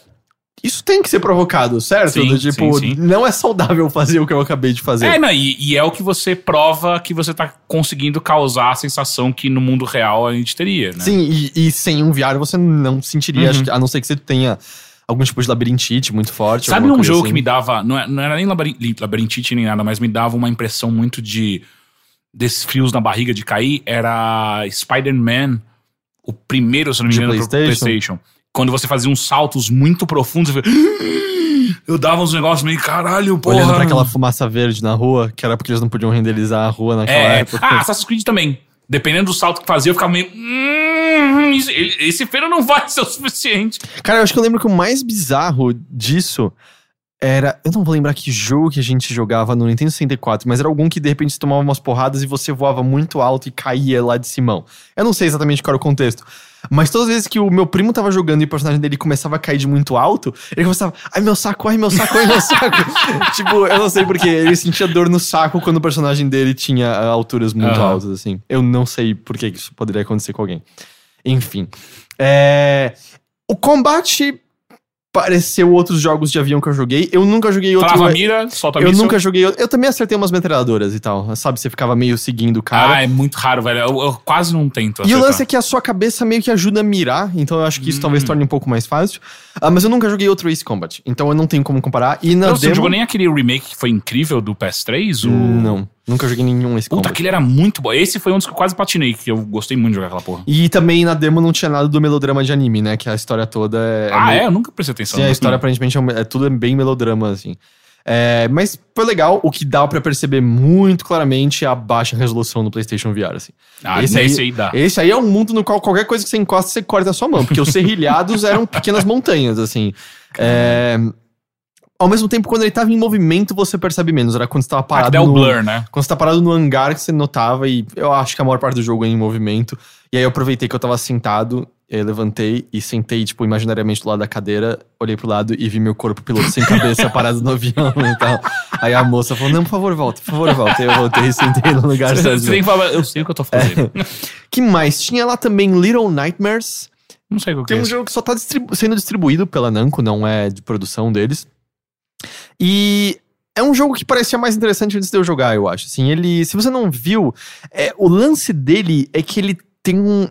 isso tem que ser provocado, certo? Sim, Do tipo, sim, sim. não é saudável fazer o que eu acabei de fazer. É, não, e, e é o que você prova que você tá conseguindo causar a sensação que no mundo real a gente teria, né? Sim, e, e sem um VR você não sentiria, Uhum. a não ser que você tenha algum tipo de labirintite muito forte. Sabe um jogo assim. que me dava. Não, é- era nem labirin- labirintite nem nada, mas me dava uma impressão muito de. desses frios na barriga de cair? Era Spider-Man, o primeiro, se não me De engano, PlayStation? PlayStation. Quando você fazia uns saltos muito profundos, eu, eu dava uns negócios meio caralho, porra. Olhando pra aquela fumaça verde na rua, que era porque eles não podiam renderizar a rua naquela É, época. ah, Assassin's Creed também. Dependendo do salto que fazia, eu ficava meio. "Hum, esse feiro não vai ser o suficiente. Cara, eu acho que eu lembro que o mais bizarro disso era. Eu não vou lembrar que jogo que a gente jogava no Nintendo 64, mas era algum que de repente você tomava umas porradas e você voava muito alto e caía lá de cimão. Eu não sei exatamente qual era o contexto. Mas todas as vezes que o meu primo tava jogando e o personagem dele começava a cair de muito alto, ele começava, ai meu saco, ai meu saco, ai meu saco. tipo, eu não sei porque ele sentia dor no saco quando o personagem dele tinha ah, alturas muito Aham. altas, assim. Eu não sei por que isso poderia acontecer com alguém. Enfim. É... O combate pareceu outros jogos de avião que eu joguei. Eu nunca joguei outro. Trava a mira, solta a eu míssil. nunca joguei. Eu também acertei umas metralhadoras e tal. Sabe? Você ficava meio seguindo o cara. Ah, é muito raro, velho. Eu, eu quase não tento. E o acertar. lance é que a sua cabeça meio que ajuda a mirar, então eu acho que isso Hum. talvez torne um pouco mais fácil. Ah, mas eu nunca joguei outro Ace Combat, então eu não tenho como comparar. E na Não, Você não demo... jogou nem aquele remake que foi incrível do PS3? O... Não, nunca joguei nenhum Ace Puta, Combat. aquele era muito bom. Esse foi um dos que eu quase patinei, que eu gostei muito de jogar aquela porra. E também na demo não tinha nada do melodrama de anime, né? Que a história toda é. ah, meio- é? Eu nunca prestei atenção. Sim, a Não. história aparentemente é, um- é tudo bem melodrama, assim. É, mas foi legal, o que dá pra perceber muito claramente é a baixa resolução do PlayStation VR, assim. Ah, nesse aí dá. Esse aí é um mundo no qual qualquer coisa que você encosta, você corta a sua mão, porque os serrilhados eram pequenas montanhas, assim. É, ao mesmo tempo, quando ele tava em movimento, você percebe menos. Era quando você tava Ah, que parado o no... blur, né? Quando você tá parado no hangar que você notava, e eu acho que a maior parte do jogo é em movimento. E aí eu aproveitei que eu tava sentado, e aí levantei e sentei, tipo, imaginariamente do lado da cadeira, olhei pro lado e vi meu corpo piloto sem cabeça parado no avião e tal. Aí a moça falou: Não, por favor, volta, por favor, volta. Aí eu voltei e sentei no lugar Você certo. tem que falar, eu sei o que eu tô fazendo. que mais? Tinha lá também Little Nightmares. Não sei o que Tem é um esse. jogo que só tá distribu- sendo distribuído pela Namco, não é de produção deles. E é um jogo que parecia mais interessante antes de eu jogar, eu acho. Assim, ele, se você não viu, é, o lance dele é que ele tem um,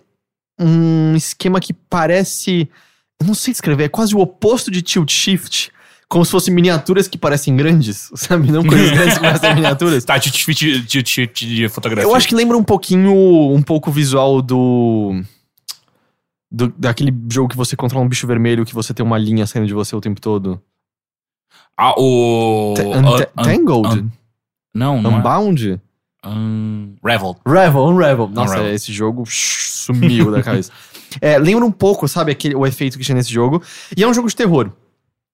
um esquema que parece, eu não sei descrever, é quase o oposto de tilt shift. Como se fossem miniaturas que parecem grandes, sabe? Não coisas grandes que parecem miniaturas. Tá, de, de, de, de, de fotografia. Eu acho que lembra um pouquinho, um pouco o visual do, do- Daquele jogo que você controla um bicho vermelho, que você tem uma linha saindo de você o tempo todo. Ah, o. Ta- un- Tangled? não, não é. Unbound? Um, Revel. Revel, Unravel. Nossa, Unravel. esse jogo sumiu da cabeça. É, lembra um pouco, sabe, aquele, o efeito que tinha nesse jogo. E é um jogo de terror.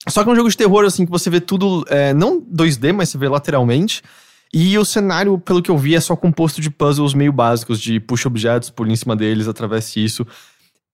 Só que é um jogo de terror, assim, que você vê tudo, é, não 2D, mas você vê lateralmente. E o cenário, pelo que eu vi, é só composto de puzzles meio básicos, de puxa objetos, pule em cima deles, atravesse isso.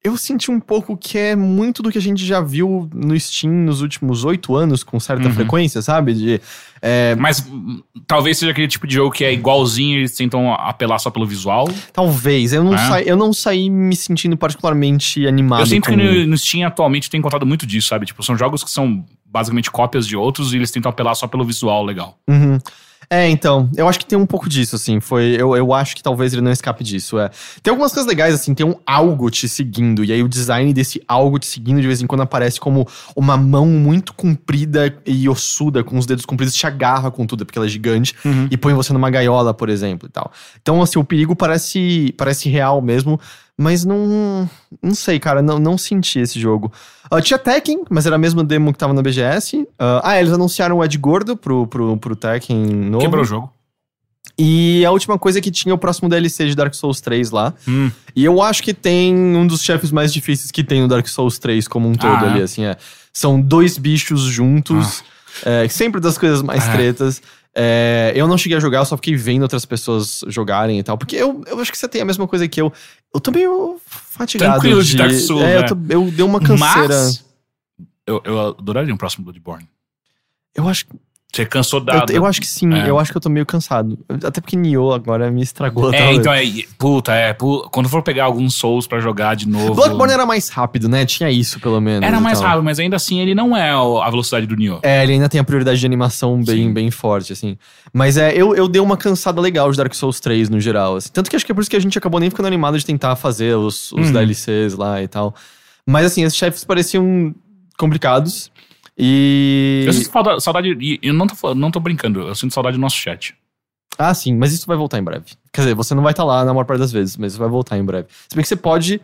Eu senti um pouco que é muito do que a gente já viu no Steam nos últimos oito anos, com certa Uhum. frequência, sabe? De, é, Mas hum, talvez seja aquele tipo de jogo que é igualzinho, eles tentam apelar só pelo visual. Talvez. Eu não, É? saí, eu não saí me sentindo particularmente animado. Eu sinto com... que no, no Steam atualmente tem encontrado muito disso, sabe? Tipo, são jogos que são basicamente cópias de outros e eles tentam apelar só pelo visual legal. Uhum. É, então, eu acho que tem um pouco disso, assim. Foi. Eu, eu acho que talvez ele não escape disso. É. Tem algumas coisas legais, assim, tem um algo te seguindo. E aí o design desse algo te seguindo de vez em quando aparece como uma mão muito comprida e ossuda, com os dedos compridos, te agarra com tudo, porque ela é gigante, e põe você numa gaiola, por exemplo, e tal. Então, assim, o perigo parece, parece real mesmo. Mas não. Não sei, cara. Não, não senti esse jogo. Ah, tinha Tekken, mas era a mesma demo que tava na BGS. Ah, ah, eles anunciaram o Ed Gordo pro, pro, pro Tekken novo. Quebrou o jogo. E a última coisa é que tinha o próximo DLC de Dark Souls 3 lá. Hum. E eu acho que tem um dos chefes mais difíceis que tem no Dark Souls 3 como um todo Ah, ali, é? assim, é. São dois bichos juntos, é, sempre das coisas mais Ah. tretas. É, eu não cheguei a jogar, eu só fiquei vendo outras pessoas jogarem e tal. Porque eu, eu acho que você tem a mesma coisa que eu. Eu tô meio fatigado. Tranquilo de Dark Souls, É, eu, né? tô, eu dei uma canseira. Mas eu, eu adoraria um próximo Bloodborne. Eu acho, Você cansou da. eu, eu acho que sim, É. eu acho que eu tô meio cansado. Até porque Nioh agora me estragou. É, talvez. então é. Puta, é. Quando for pegar alguns Souls pra jogar de novo. Bloodborne era mais rápido, né? Tinha isso, pelo menos. Era mais tal. rápido, mas ainda assim ele não é a velocidade do Nioh. É, ele ainda tem a prioridade de animação bem, Sim. bem forte, assim. Mas é, eu, eu dei uma cansada legal de Dark Souls 3 no geral. assim. Tanto que acho que é por isso que a gente acabou nem ficando animado de tentar fazer os, os Uhum. DLCs lá e tal. Mas assim, esses chefes pareciam complicados. E. Eu sinto falta- saudade. E eu não tô, não tô brincando, eu sinto saudade do nosso chat. Ah, sim, mas isso vai voltar em breve. Quer dizer, você não vai estar lá na maior parte das vezes, mas vai voltar em breve. Se bem que você pode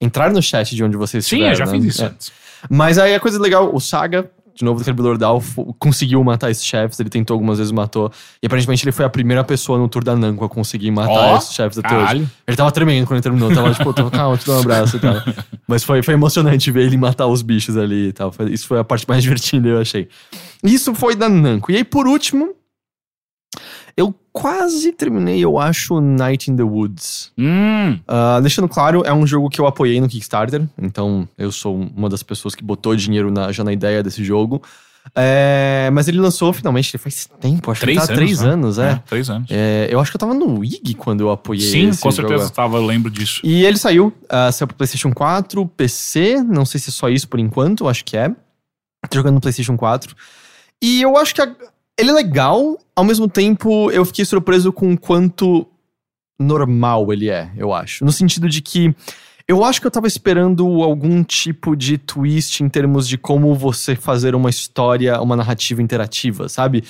entrar no chat de onde você Sim, estiver. eu já né? fiz isso É. antes. Mas aí a coisa legal, o Saga, de novo do Calibrador Dal, fo- conseguiu matar esses chefes, ele tentou algumas vezes, matou. E aparentemente ele foi a primeira pessoa no tour da Namco a conseguir matar Ó, esses chefes até hoje. Caralho. Ele tava tremendo quando ele terminou, tava tipo, tava, calma, te dou um abraço e tal. Mas foi, foi emocionante ver ele matar os bichos ali e tal. Foi- isso foi a parte mais divertida, eu achei. Isso foi da Namco. E aí, por último, eu quase terminei, eu acho, Night in the Woods. Hum, Ah, deixando claro, é um jogo que eu apoiei no Kickstarter, então eu sou uma das pessoas que botou dinheiro na- já na ideia desse jogo. É, mas ele lançou finalmente, faz tempo, acho três que tá há anos. três né? anos, é. Três anos. É, Eu acho que eu tava no WIG quando eu apoiei Sim, com jogo. certeza tava, eu lembro disso. E ele saiu, ah, saiu pro PlayStation 4, PC, não sei se é só isso por enquanto, acho que é. Tô jogando no PlayStation 4. E eu acho que a- ele é legal, ao mesmo tempo eu fiquei surpreso com o quanto normal ele é, eu acho. No sentido de que eu acho que eu tava esperando algum tipo de twist em termos de como você fazer uma história, uma narrativa interativa, sabe?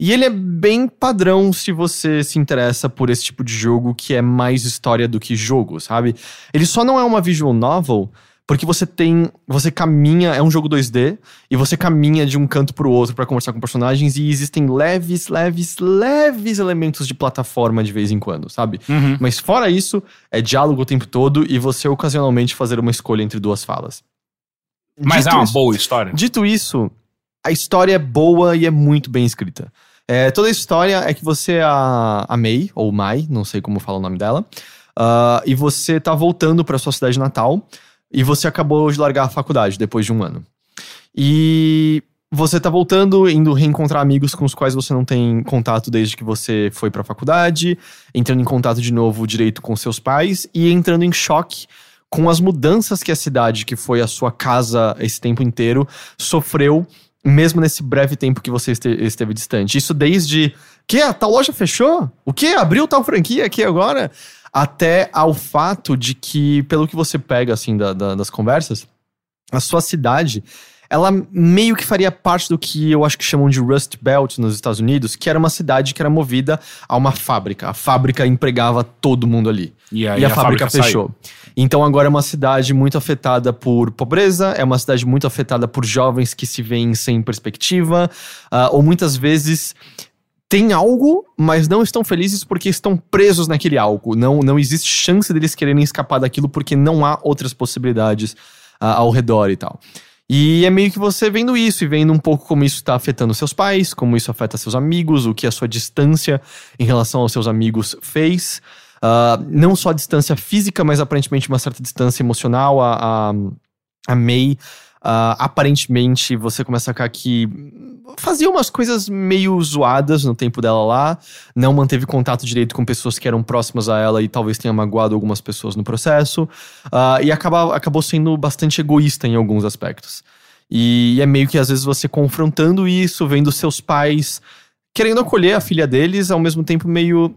E ele é bem padrão se você se interessa por esse tipo de jogo que é mais história do que jogo, sabe? Ele só não é uma visual novel porque você tem, você caminha, é um jogo 2D e você caminha de um canto pro outro pra conversar com personagens e existem leves, leves, leves elementos de plataforma de vez em quando, sabe? Uhum. Mas fora isso, é diálogo o tempo todo e você ocasionalmente fazer uma escolha entre duas falas. Mas Dito é uma isso- boa história. Dito isso, a história é boa e é muito bem escrita. É, toda a história é que você é a, a May, ou Mai, não sei como fala o nome dela, ah, e você tá voltando pra sua cidade natal, e você acabou de largar a faculdade depois de um ano. E você tá voltando, indo reencontrar amigos com os quais você não tem contato desde que você foi pra faculdade, entrando em contato de novo direito com seus pais, e entrando em choque com as mudanças que a cidade, que foi a sua casa esse tempo inteiro, sofreu, mesmo nesse breve tempo que você este- esteve distante. Isso desde que a tal loja fechou? O que? Abriu tal franquia aqui agora? Até ao fato de que, pelo que você pega assim da- da- das conversas, a sua cidade, ela meio que faria parte do que eu acho que chamam de Rust Belt nos Estados Unidos, que era uma cidade que era movida a uma fábrica. A fábrica empregava todo mundo ali. E aí e a, a fábrica, fábrica fechou. Então agora é uma cidade muito afetada por pobreza, é uma cidade muito afetada por jovens que se veem sem perspectiva, ah, ou muitas vezes têm algo, mas não estão felizes porque estão presos naquele algo. Não, não existe chance deles quererem escapar daquilo porque não há outras possibilidades ah, ao redor e tal. E é meio que você vendo isso e vendo um pouco como isso está afetando seus pais, como isso afeta seus amigos, o que a sua distância em relação aos seus amigos fez. Ah, não só a distância física, mas aparentemente uma certa distância emocional. A, a, a May, ah, aparentemente, você começa a ficar que fazia umas coisas meio zoadas no tempo dela lá, não manteve contato direito com pessoas que eram próximas a ela e talvez tenha magoado algumas pessoas no processo, ah, e acaba, acabou sendo bastante egoísta em alguns aspectos. E é meio que às vezes você confrontando isso, vendo seus pais querendo acolher a filha deles, ao mesmo tempo meio.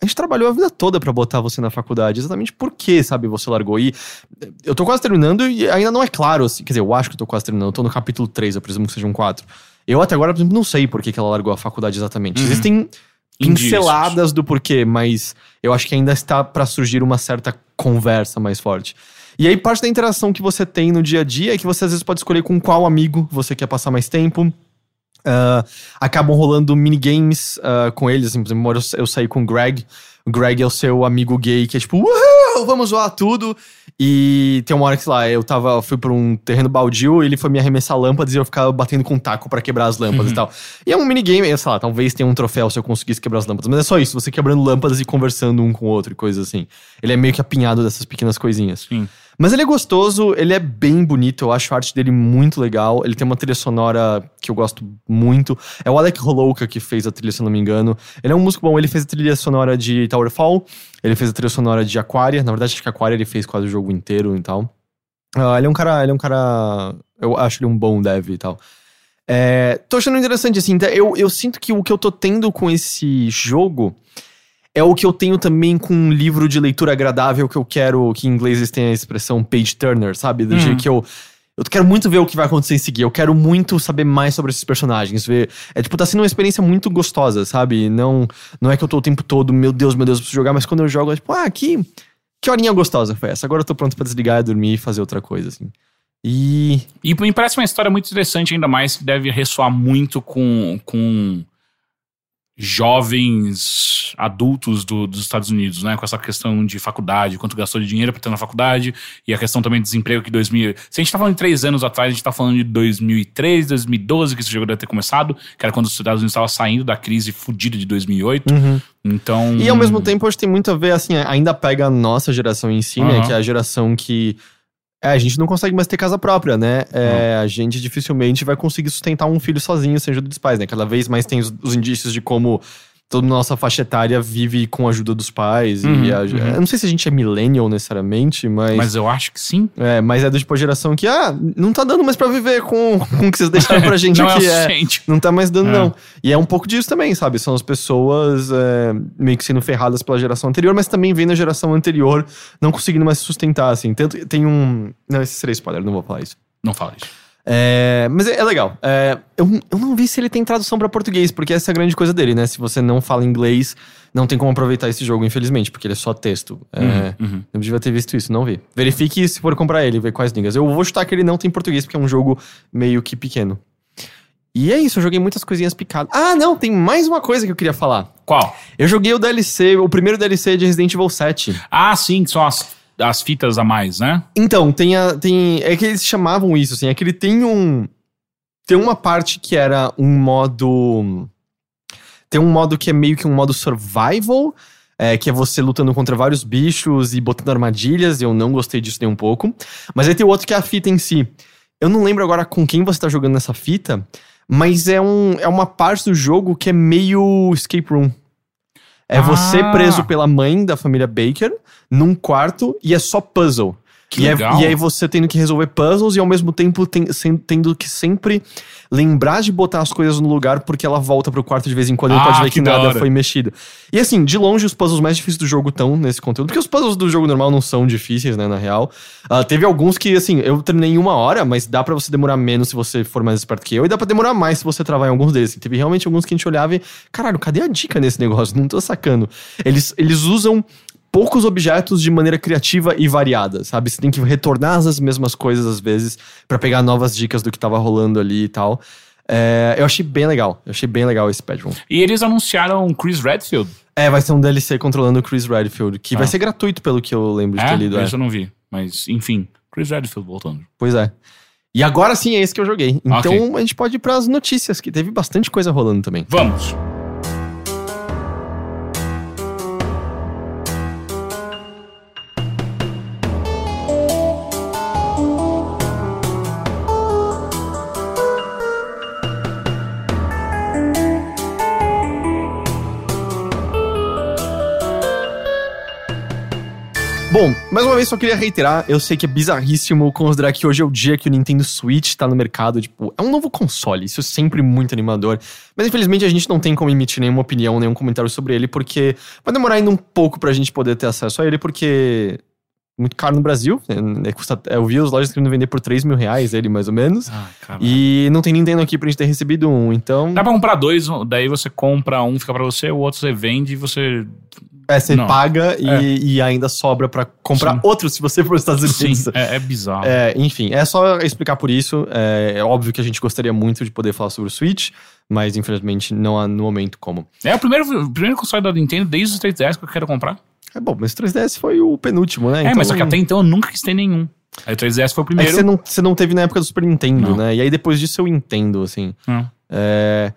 A gente trabalhou a vida toda pra botar você na faculdade. Exatamente por que, sabe, você largou? E eu tô quase terminando e ainda não é claro, assim, quer dizer, eu acho que eu tô quase terminando. Eu tô no capítulo 3, eu presumo que sejam 4. Eu até agora, por exemplo, não sei por que, que ela largou a faculdade exatamente. Uhum. Existem Indícios. pinceladas do porquê, mas eu acho que ainda está pra surgir uma certa conversa mais forte. E aí, parte da interação que você tem no dia a dia é que você às vezes pode escolher com qual amigo você quer passar mais tempo. Ah, acabam rolando minigames ah, com eles. Assim, por exemplo, eu, eu saí com o Greg. O Greg é o seu amigo gay que é tipo, uhul, vamos zoar tudo. E tem uma hora que, sei lá, eu tava, fui pra um terreno baldio, ele foi me arremessar lâmpadas e eu ficava batendo com um taco pra quebrar as lâmpadas e tal. E é um minigame, sei lá, talvez tenha um troféu se eu conseguisse quebrar as lâmpadas. Mas é só isso, você quebrando lâmpadas e conversando um com o outro e coisas assim. Ele é meio que apinhado dessas pequenas coisinhas. Sim. Mas ele é gostoso, ele é bem bonito, eu acho a arte dele muito legal. Ele tem uma trilha sonora que eu gosto muito. É o Alec Holouka que fez a trilha, se eu não me engano. Ele é um músico bom, ele fez a trilha sonora de Towerfall, ele fez a trilha sonora de Aquaria. Na verdade, acho que Aquaria ele fez quase o jogo inteiro e tal. Ah, ele é um cara, ele é um cara. Eu acho ele um bom dev e tal. É, tô achando interessante, assim, tá? eu, eu sinto que o que eu tô tendo com esse jogo é o que eu tenho também com um livro de leitura agradável que eu quero, que em inglês eles têm a expressão page turner, sabe? Do jeito que eu. Eu quero muito ver o que vai acontecer em seguir. Eu quero muito saber mais sobre esses personagens. Ver. É tipo, tá sendo uma experiência muito gostosa, sabe? Não, não é que eu tô o tempo todo, meu Deus, meu Deus, eu preciso jogar, mas quando eu jogo, é tipo, ah, que, que horinha gostosa foi essa. Agora eu tô pronto pra desligar e dormir e fazer outra coisa, assim. E. E me parece uma história muito interessante, ainda mais que deve ressoar muito com, com jovens adultos do- dos Estados Unidos, né? Com essa questão de faculdade, quanto gastou de dinheiro pra ter na faculdade, e a questão também de desemprego que 2000... Se a gente tá falando de três anos atrás, a gente tá falando de 2003, 2012, que esse jogo deve ter começado, que era quando os Estados Unidos estavam saindo da crise fodida de 2008. Então... E ao mesmo tempo, acho que tem muito a ver, assim, ainda pega a nossa geração em si, né? Aham. Que é a geração que. É, a gente não consegue mais ter casa própria, né? É, A gente dificilmente vai conseguir sustentar um filho sozinho sem ajuda dos pais, né? Cada vez mais tem os, os indícios de como toda nossa faixa etária vive com a ajuda dos pais. Uhum, e a- uhum. Eu não sei se a gente é millennial necessariamente, mas. Mas eu acho que sim. É, mas é do tipo a geração que, ah, não tá dando mais pra viver com, com o que vocês deixaram pra gente Não é aqui. É, suficiente. não tá mais dando, É. não. E é um pouco disso também, sabe? São as pessoas é, meio que sendo ferradas pela geração anterior, mas também vendo a geração anterior não conseguindo mais se sustentar, assim. Tanto, tem um. Não, esse seria spoiler, não vou falar isso. Não fala isso. É, mas é, é legal. É, eu, eu não vi se ele tem tradução pra português, porque essa é a grande coisa dele, né? Se você não fala inglês, não tem como aproveitar esse jogo, infelizmente, porque ele é só texto. É, uhum. Eu devia ter visto isso, não vi. Verifique se for comprar ele, ver quais línguas. Eu vou chutar que ele não tem português, porque é um jogo meio que pequeno. E é isso, eu joguei muitas coisinhas picadas. Ah, não, tem mais uma coisa que eu queria falar. Qual? Eu joguei o DLC, o primeiro DLC de Resident Evil 7. Ah, sim, são as, as fitas a mais, né? Então, tem, a, tem. É que eles chamavam isso, assim. É que ele tem um. Tem uma parte que era um modo. Tem um modo que é meio que um modo survival. é, que é você lutando contra vários bichos e botando armadilhas. e Eu não gostei disso nem um pouco. Mas aí tem o outro que é a fita em si. Eu não lembro agora com quem você tá jogando nessa fita. Mas é, um, é uma parte do jogo que é meio escape room. É você Ah. preso pela mãe da família Baker num quarto e é só puzzle. Que e, é- e aí você tendo que resolver puzzles e ao mesmo tempo tem- sem- tendo que sempre lembrar de botar as coisas no lugar porque ela volta pro quarto de vez em quando e Ah, pode ver que, que da nada foi mexido. E assim, de longe os puzzles mais difíceis do jogo estão nesse conteúdo, porque os puzzles do jogo normal não são difíceis, né, na real. Ah, teve alguns que, assim, eu terminei em uma hora, mas dá pra você demorar menos se você for mais esperto que eu, e dá pra demorar mais se você travar em alguns deles. Teve realmente alguns que a gente olhava e, caralho, cadê a dica nesse negócio? Não tô sacando. Eles, eles usam poucos objetos de maneira criativa e variada, sabe? Você tem que retornar as mesmas coisas às vezes pra pegar novas dicas do que tava rolando ali e tal. É, eu achei bem legal. Eu achei bem legal esse Bedroom. E eles anunciaram Chris Redfield. É, vai ser um DLC controlando o Chris Redfield, que Ah. vai ser gratuito pelo que eu lembro de É, ter lido. é. isso eu não vi. Mas, enfim, Chris Redfield voltando. Pois é. E agora sim é esse que eu joguei. Então Ok. a gente pode ir pras notícias, que teve bastante coisa rolando também. Vamos. Bom, mais uma vez só queria reiterar, eu sei que é bizarríssimo considerar que hoje é o dia que o Nintendo Switch tá no mercado, tipo, é um novo console, isso é sempre muito animador. Mas infelizmente a gente não tem como emitir nenhuma opinião, nenhum comentário sobre ele, porque vai demorar ainda um pouco pra gente poder ter acesso a ele, porque é muito caro no Brasil, é, é, custa, eu vi as lojas querendo vender por 3 mil reais ele, mais ou menos, Ah, e não tem Nintendo aqui pra gente ter recebido um, então... Dá pra comprar dois, daí você compra um, fica pra você, o outro você vende e você. É, você Não. paga e, É. e ainda sobra pra comprar Sim. outro se você for para os Estados Sim, Unidos. é, é bizarro. É, enfim, é só explicar por isso. É, é óbvio que a gente gostaria muito de poder falar sobre o Switch, mas infelizmente não há no momento como. É o primeiro, o primeiro console da Nintendo desde os 3DS que eu quero comprar. É bom, mas o 3DS foi o penúltimo, né? é, mas só que até então eu nunca quis ter nenhum. Aí o 3DS foi o É que primeiro. você não, você não teve na época do Super Nintendo, Não. né? E aí depois disso eu entendo, assim. Não. É,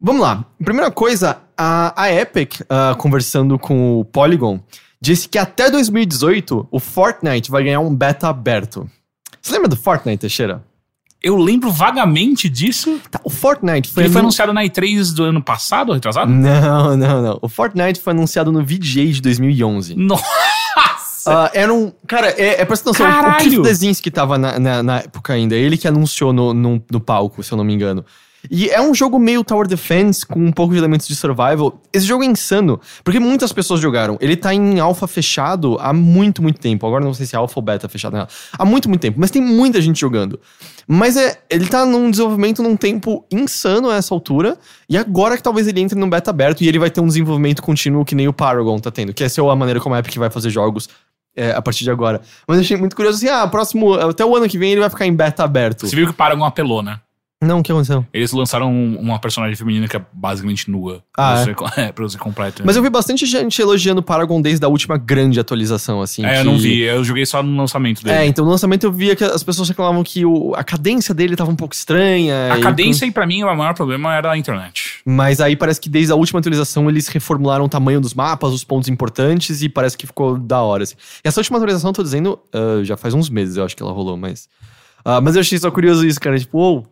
Vamos lá. Primeira coisa, a, a Epic, ah, conversando com o Polygon, disse que até 2018 o Fortnite vai ganhar um beta aberto. Você lembra do Fortnite, Teixeira? Eu lembro vagamente disso. Tá, o Fortnite foi, Ele foi anu- anunciado na E3 do ano passado, retrasado? Não, não, não. O Fortnite foi anunciado no VGA de 2011. Nossa! Ah, era um. Cara, é, é presta atenção. O Caralho! Cliff Dezinski tava na, na, na época ainda. Ele que anunciou no, no, no palco, se eu não me engano. E é um jogo meio Tower Defense, com um pouco de elementos de survival. Esse jogo é insano, porque muitas pessoas jogaram. Ele tá em alfa fechado há muito, muito tempo. Agora não sei se é alfa ou beta fechado. Né? Há muito, muito tempo. Mas tem muita gente jogando. Mas é, ele tá num desenvolvimento num tempo insano a essa altura. E agora que talvez ele entre num beta aberto e ele vai ter um desenvolvimento contínuo que nem o Paragon tá tendo. Que essa é a maneira como a Epic vai fazer jogos é, a partir de agora. Mas eu achei muito curioso assim, ah, próximo, até o ano que vem ele vai ficar em beta aberto. Você viu que Paragon apelou, né? Não, o que aconteceu? Eles lançaram um- uma personagem feminina que é basicamente nua. Ah, pra, você, é, pra você? Mas eu vi bastante gente elogiando o Paragon desde a última grande atualização, assim. É, eu que- não vi. Eu joguei só no lançamento dele. É, então no lançamento eu via que as pessoas reclamavam que o- a cadência dele tava um pouco estranha. A e- cadência, e pra mim, o maior problema era a internet. Mas aí parece que desde a última atualização eles reformularam o tamanho dos mapas, os pontos importantes, e parece que ficou da hora. Assim. E essa última atualização, eu tô dizendo, ah, já faz uns meses eu acho que ela rolou, mas. ah, mas eu achei só curioso isso, cara. Tipo, ô,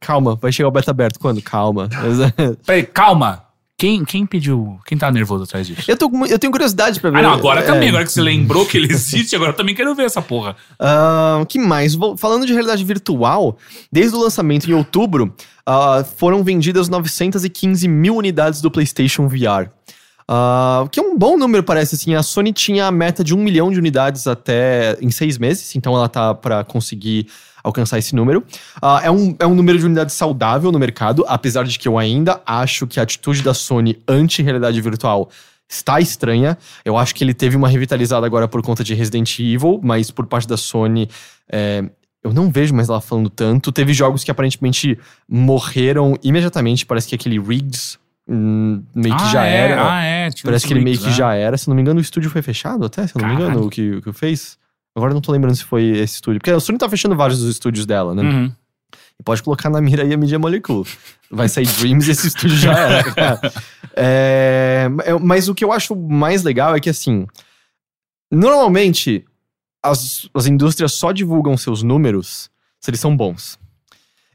calma, vai chegar o beta aberto. Quando? Calma. Peraí, calma. Quem, quem pediu? Quem tá nervoso atrás disso? eu, tô, com eu tenho curiosidade pra ver. Ah, não, agora é. também. Agora que você lembrou que ele existe, agora eu também quero ver essa porra. Ah, que mais? Falando de realidade virtual, desde o lançamento em outubro, ah, foram vendidas 915 mil unidades do PlayStation VR. Ah, que é um bom número, parece assim. A Sony tinha a meta de um milhão de unidades até em seis meses, então ela tá para conseguir alcançar esse número. Ah, é, um, é um número de unidades saudável no mercado, apesar de que eu ainda acho que a atitude da Sony anti-realidade virtual está estranha. Eu acho que ele teve uma revitalizada agora por conta de Resident Evil, mas por parte da Sony. é, eu não vejo mais ela falando tanto. Teve jogos que aparentemente morreram imediatamente. Parece que aquele Riggs hum, meio que ah, já é, era. Ah, é. Parece que ele meio que né? já era. Se não me engano, o estúdio foi fechado até, se eu não me engano, Caralho. o que, o que fez. Agora eu não tô lembrando se foi esse estúdio. Porque a Sony tá fechando vários dos estúdios dela, né? Uhum. E pode colocar na mira aí a Media Molecule. Vai sair Dreams e esse estúdio já era. cara. É, mas o que eu acho mais legal é que, assim, normalmente as, as indústrias só divulgam seus números se eles são bons.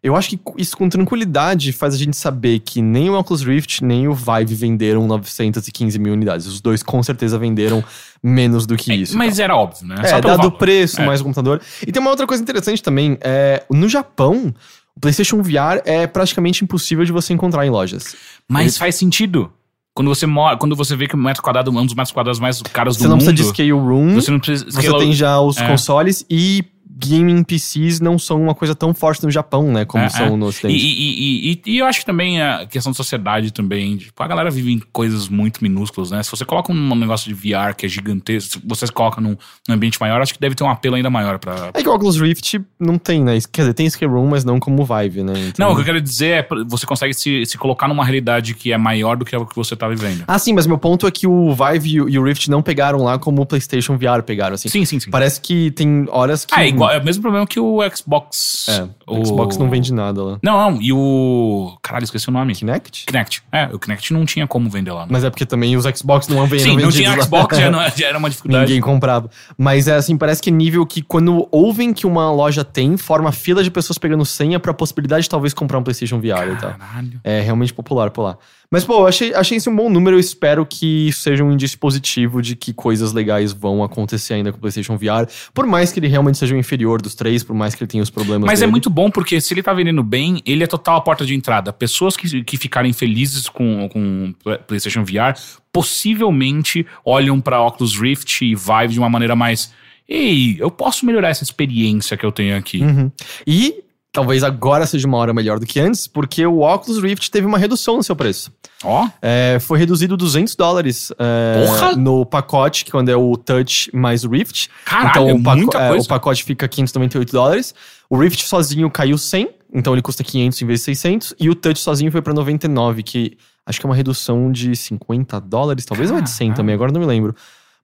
Eu acho que isso com tranquilidade faz a gente saber que nem o Oculus Rift nem o Vive venderam 915 mil unidades. Os dois com certeza venderam menos do que isso. Mas era óbvio, né? É, Só dado o preço, É. mais o computador. E tem uma outra coisa interessante também. É, no Japão, o PlayStation VR é praticamente impossível de você encontrar em lojas. Mas faz sentido. Quando você mora, quando você vê que o metro quadrado é um dos metros quadrados mais caros do Você não mundo. precisa de scale room. Você não precisa. Você tem já os É. consoles e gaming PCs não são uma coisa tão forte no Japão, né? Como É, são é. no E, Ocidente. e, e, e- e eu acho que também a questão da sociedade também. Tipo, a galera vive em coisas muito minúsculas, né? Se você coloca um negócio de VR que é gigantesco, se você coloca num, num ambiente maior, acho que deve ter um apelo ainda maior pra. É que o Oculus Rift não tem, né? Quer dizer, tem scale room, mas não como Vive, né? Então- Não, o que eu quero dizer é você consegue se, se colocar numa realidade que é maior do que o que você tá vivendo. Ah, sim, mas meu ponto é que o Vive e o, Rift não pegaram lá como o PlayStation VR pegaram, assim. Sim, sim, sim. Parece que tem horas que. Ah, igual, é o mesmo problema que o Xbox. É, o Xbox não vende nada lá. Não, não, e o. Caralho, esqueci o nome. Kinect? Kinect. É, o Kinect não tinha como vender lá. né? Mas é porque também os Xbox não vendem. Sim, não tinha Xbox, já, não- já era uma dificuldade. Ninguém comprava. Mas é assim, parece que é nível que quando ouvem que uma loja tem, forma fila de pessoas pegando senha pra possibilidade de talvez comprar um PlayStation VR e tal. Caralho. É realmente popular por lá. Mas, pô, eu achei, achei esse um bom número. Eu espero que isso seja um indício positivo de que coisas legais vão acontecer ainda com o PlayStation VR. Por mais que ele realmente seja o inferior dos três, por mais que ele tenha os problemas Mas é dele. muito bom porque se ele tá vendendo bem, ele é total a porta de entrada. Pessoas que, que ficarem felizes com, com o PlayStation VR possivelmente olham pra Oculus Rift e Vive de uma maneira mais. Ei, eu posso melhorar essa experiência que eu tenho aqui. Uhum. E talvez agora seja uma hora melhor do que antes, porque o Oculus Rift teve uma redução no seu preço. Ó, É, foi reduzido 200 dólares é, no pacote, que quando é o Touch mais o Rift. Caralho, então é o, paco- é, o pacote fica 598 dólares. O Rift sozinho caiu 100, então ele custa 500 em vez de 600. E o Touch sozinho foi pra 99, que acho que é uma redução de 50 dólares, talvez ou é de 100 Caralho. também, agora não me lembro.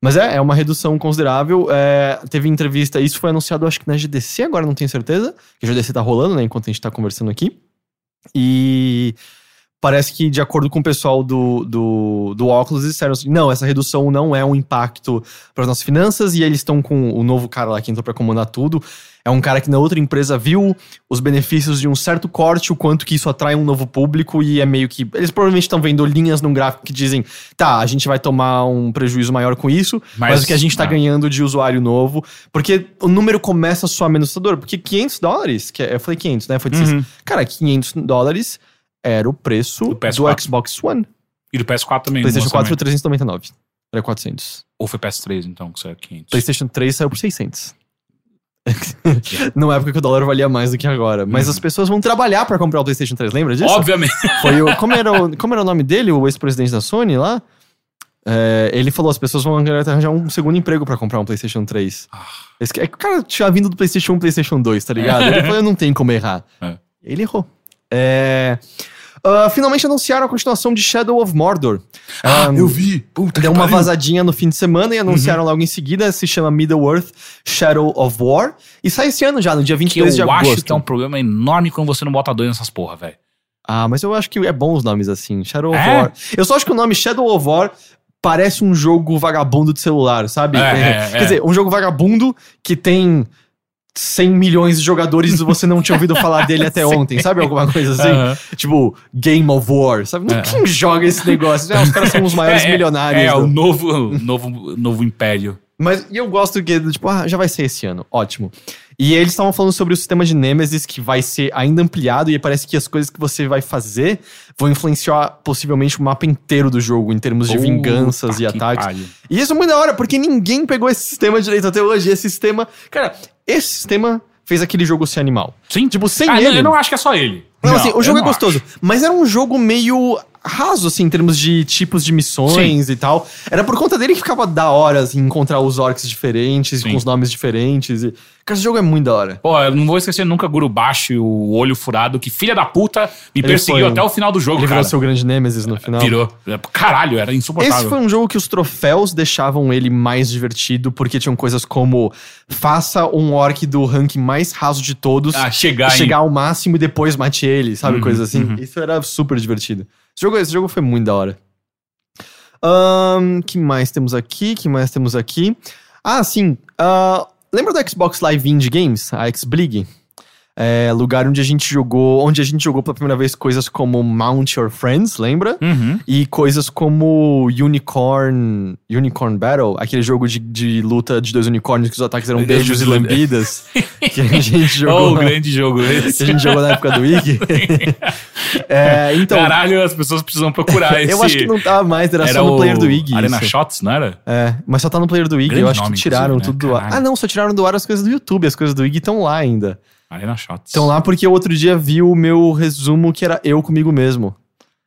Mas é, é uma redução considerável. É, teve entrevista, isso foi anunciado acho que na GDC, agora não tenho certeza. Que a GDC tá rolando, né, enquanto a gente tá conversando aqui. E parece que, de acordo com o pessoal do, do, do Oculus, disseram assim: não, essa redução não é um impacto para as nossas finanças, e eles estão com o novo cara lá que entrou para comandar tudo. É um cara que na outra empresa viu os benefícios de um certo corte, o quanto que isso atrai um novo público, e é meio que. Eles provavelmente estão vendo linhas num gráfico que dizem: tá, a gente vai tomar um prejuízo maior com isso, mas, Mas, o que a gente tá ah. ganhando de usuário novo. Porque o número começa a soar menos assustador. Porque 500 dólares, que é- eu falei 500, né? Foi Uhum. Cara, 500 dólares era o preço Do do, PS4. Xbox One. e do PS4 também. PlayStation 4 foi lançamento. 399. Era 400. Ou foi PS3, então, que saiu 500. PlayStation 3 saiu por 600. Numa época que o dólar valia mais do que agora. Mas as pessoas vão trabalhar pra comprar o PlayStation 3, lembra disso? Obviamente. Foi o, como, era o, como era o nome dele, o ex-presidente da Sony lá? É, ele falou: as pessoas vão arranjar um segundo emprego pra comprar um PlayStation 3. Esse, é que o cara tinha vindo do PlayStation 1 PlayStation 2, tá ligado? Ele falou: não tem como errar. É. Ele errou. É, ah, finalmente anunciaram a continuação de Shadow of Mordor. Ah, vi. Puta Deu uma vazadinha no fim de semana e anunciaram logo em seguida. Se chama Middle-earth Shadow of War. E sai esse ano já, no dia Que 22 de eu agosto. acho que é um problema enorme quando você não bota dois nessas porra, velho. Ah, mas eu acho que é bom os nomes assim. Shadow of É? War. Eu só acho que o nome Shadow of War parece um jogo vagabundo de celular, sabe? É, é, Quer é. dizer, um jogo vagabundo que tem 100 milhões de jogadores e você não tinha ouvido falar dele até ontem, sabe? Alguma coisa assim. Tipo, Game of War, sabe? É. Quem joga esse negócio? É, os caras são os maiores É, é, milionários. É, do- o novo, novo, novo império. Mas e eu gosto que, tipo, ah, já vai ser esse ano. Ótimo. E eles estavam falando sobre o sistema de Nemesis que vai ser ainda ampliado e parece que as coisas que você vai fazer vão influenciar possivelmente o mapa inteiro do jogo em termos de vinganças Puta e que ataques. pariu. E isso é muito da hora, porque ninguém pegou esse sistema direito até hoje. Esse sistema. Cara, esse sistema fez aquele jogo ser animal. Sim. Tipo, sem Ah, não, ele. Eu não acho que é só ele. Não, assim, o jogo é não gostoso. acho. Mas era um jogo meio raso, assim, em termos de tipos de missões e tal. Era por conta dele que ficava da hora, assim, encontrar os orcs diferentes, Sim. com os nomes diferentes. E... Cara, esse jogo é muito da hora. Pô, eu não vou esquecer nunca Gurubashi, o olho furado, que filha da puta me Ele perseguiu até o final do jogo, Ele cara. virou seu grande Nemesis no final. Virou. Caralho, era insuportável. Esse foi um jogo que os troféus deixavam ele mais divertido, porque tinham coisas como faça um orc do ranking mais raso de todos Ah, chegar chegar ao máximo e depois mate ele, sabe? Uhum, Coisas assim. uhum. Isso era super divertido. Esse jogo, esse jogo foi muito da hora. Ahn, que mais temos aqui? que mais temos aqui? Ah, sim. ah, lembra do Xbox Live Indie Games? A X-Blig? É, lugar onde a gente jogou, onde a gente jogou pela primeira vez coisas como Mount Your Friends, lembra? Uhum. E coisas como Unicorn, Unicorn Battle, aquele jogo de, de luta de dois unicórnios que os ataques eram beijos e lambidas, que a gente jogou. Oh, grande jogo que esse. a gente jogou na época do Ig. é, então, Caralho, as pessoas precisam procurar esse. eu acho que não tava mais, era, Era só no player do Ig. Arena isso. Shots, não era? É, mas só tá no player do Ig. Grande eu acho que tiraram inclusive, tudo né? do ar. Ah, não, só tiraram do ar as coisas do YouTube. As coisas do Ig estão lá ainda. Arena Shots. Estão lá porque eu outro dia vi o meu resumo que era eu comigo mesmo.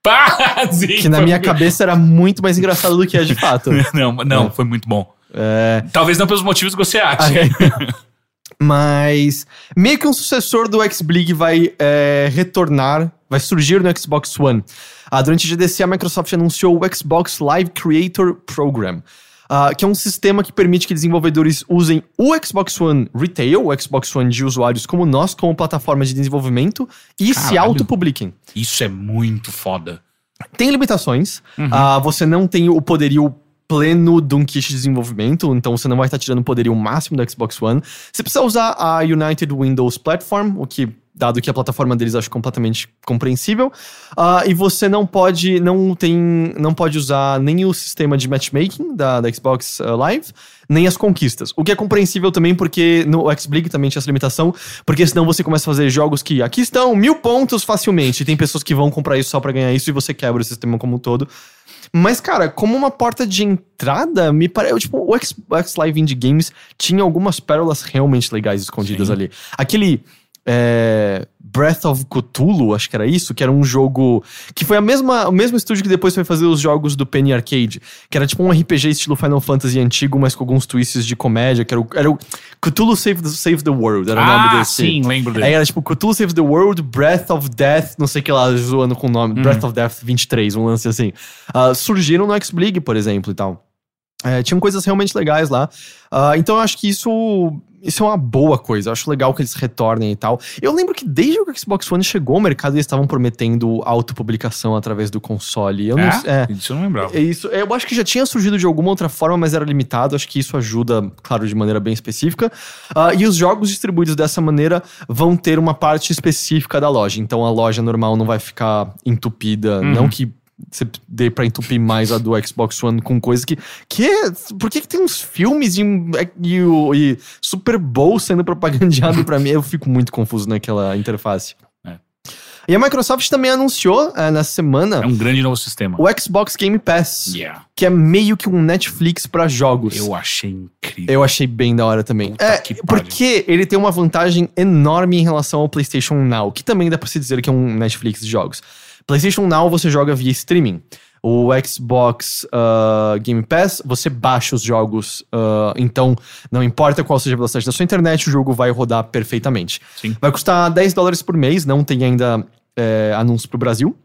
Pá, sim, Que na minha cabeça era muito mais engraçado do que é de fato. Não, não, É. foi muito bom. É, Talvez não pelos motivos que você acha. Mas meio que um sucessor do X-Blig vai é, retornar, vai surgir no Xbox One. Ah, durante a GDC, a Microsoft anunciou o Xbox Live Creator Program, ah, que é um sistema que permite que desenvolvedores usem o Xbox One Retail, o Xbox One de usuários como nós, como plataforma de desenvolvimento, e se Caralho. autopubliquem. Isso é muito foda. Tem limitações. Ah, você não tem o poderio pleno de um kit de desenvolvimento, então você não vai estar tirando o poderio máximo do Xbox One. Você precisa usar a United Windows Platform, o que, dado que a plataforma deles acho completamente compreensível. Ah, e você não pode, não tem, não pode usar nem o sistema de matchmaking da, da Xbox ah, Live, nem as conquistas. O que é compreensível também, porque no X-Blig também tinha essa limitação, porque senão você começa a fazer jogos que aqui estão mil pontos facilmente. E tem pessoas que vão comprar isso só pra ganhar isso e você quebra o sistema como um todo. Mas, cara, como uma porta de entrada, me parece. Tipo, o X, o X Live Indie Games tinha algumas pérolas realmente legais escondidas ali. Aquele. É, Breath of Cthulhu, acho que era isso, que era um jogo. Que foi a mesma, o mesmo estúdio que depois foi fazer os jogos do Penny Arcade. Que era tipo um RPG estilo Final Fantasy antigo, mas com alguns twists de comédia, que era o, era o Cthulhu Save the, Save the World, era o nome ah, desse. sim, lembro dele. Aí era tipo Cthulhu Saves the World, Breath of Death, não sei o que lá, zoando com o nome. Breath of Death 23, um lance assim. Ah, surgiram no X-Blig, por exemplo, e tal. É, tinham coisas realmente legais lá. Ah, então eu acho que isso, isso é uma boa coisa. Eu acho legal que eles retornem e tal. Eu lembro que desde que o Xbox One chegou ao mercado, eles estavam prometendo autopublicação através do console. Eu não sei. é? É, Isso eu não lembrava. é isso. Eu acho que já tinha surgido de alguma outra forma, mas era limitado. Acho que isso ajuda, claro, de maneira bem específica. Ah, e os jogos distribuídos dessa maneira vão ter uma parte específica da loja. Então a loja normal não vai ficar entupida. Não que você dê pra entupir mais a do Xbox One com coisas que. que é- por que, que tem uns filmes e, e, o- e Super Bowl sendo propagandeado pra mim? Eu fico muito confuso naquela interface. É. E a Microsoft também anunciou eh, nessa semana É um grande novo sistema. o Xbox Game Pass, Yeah. que é meio que um Netflix pra jogos. Eu achei incrível. Eu achei bem da hora também. Puta é, porque ele tem uma vantagem enorme em relação ao PlayStation Now, que também dá pra se dizer que é um Netflix de jogos. PlayStation Now você joga via streaming. O Xbox ah, Game Pass, você baixa os jogos. ah, então, não importa qual seja a velocidade da sua internet, o jogo vai rodar perfeitamente. Sim. Vai custar 10 dólares por mês, não tem ainda é, anúncio pro Brasil.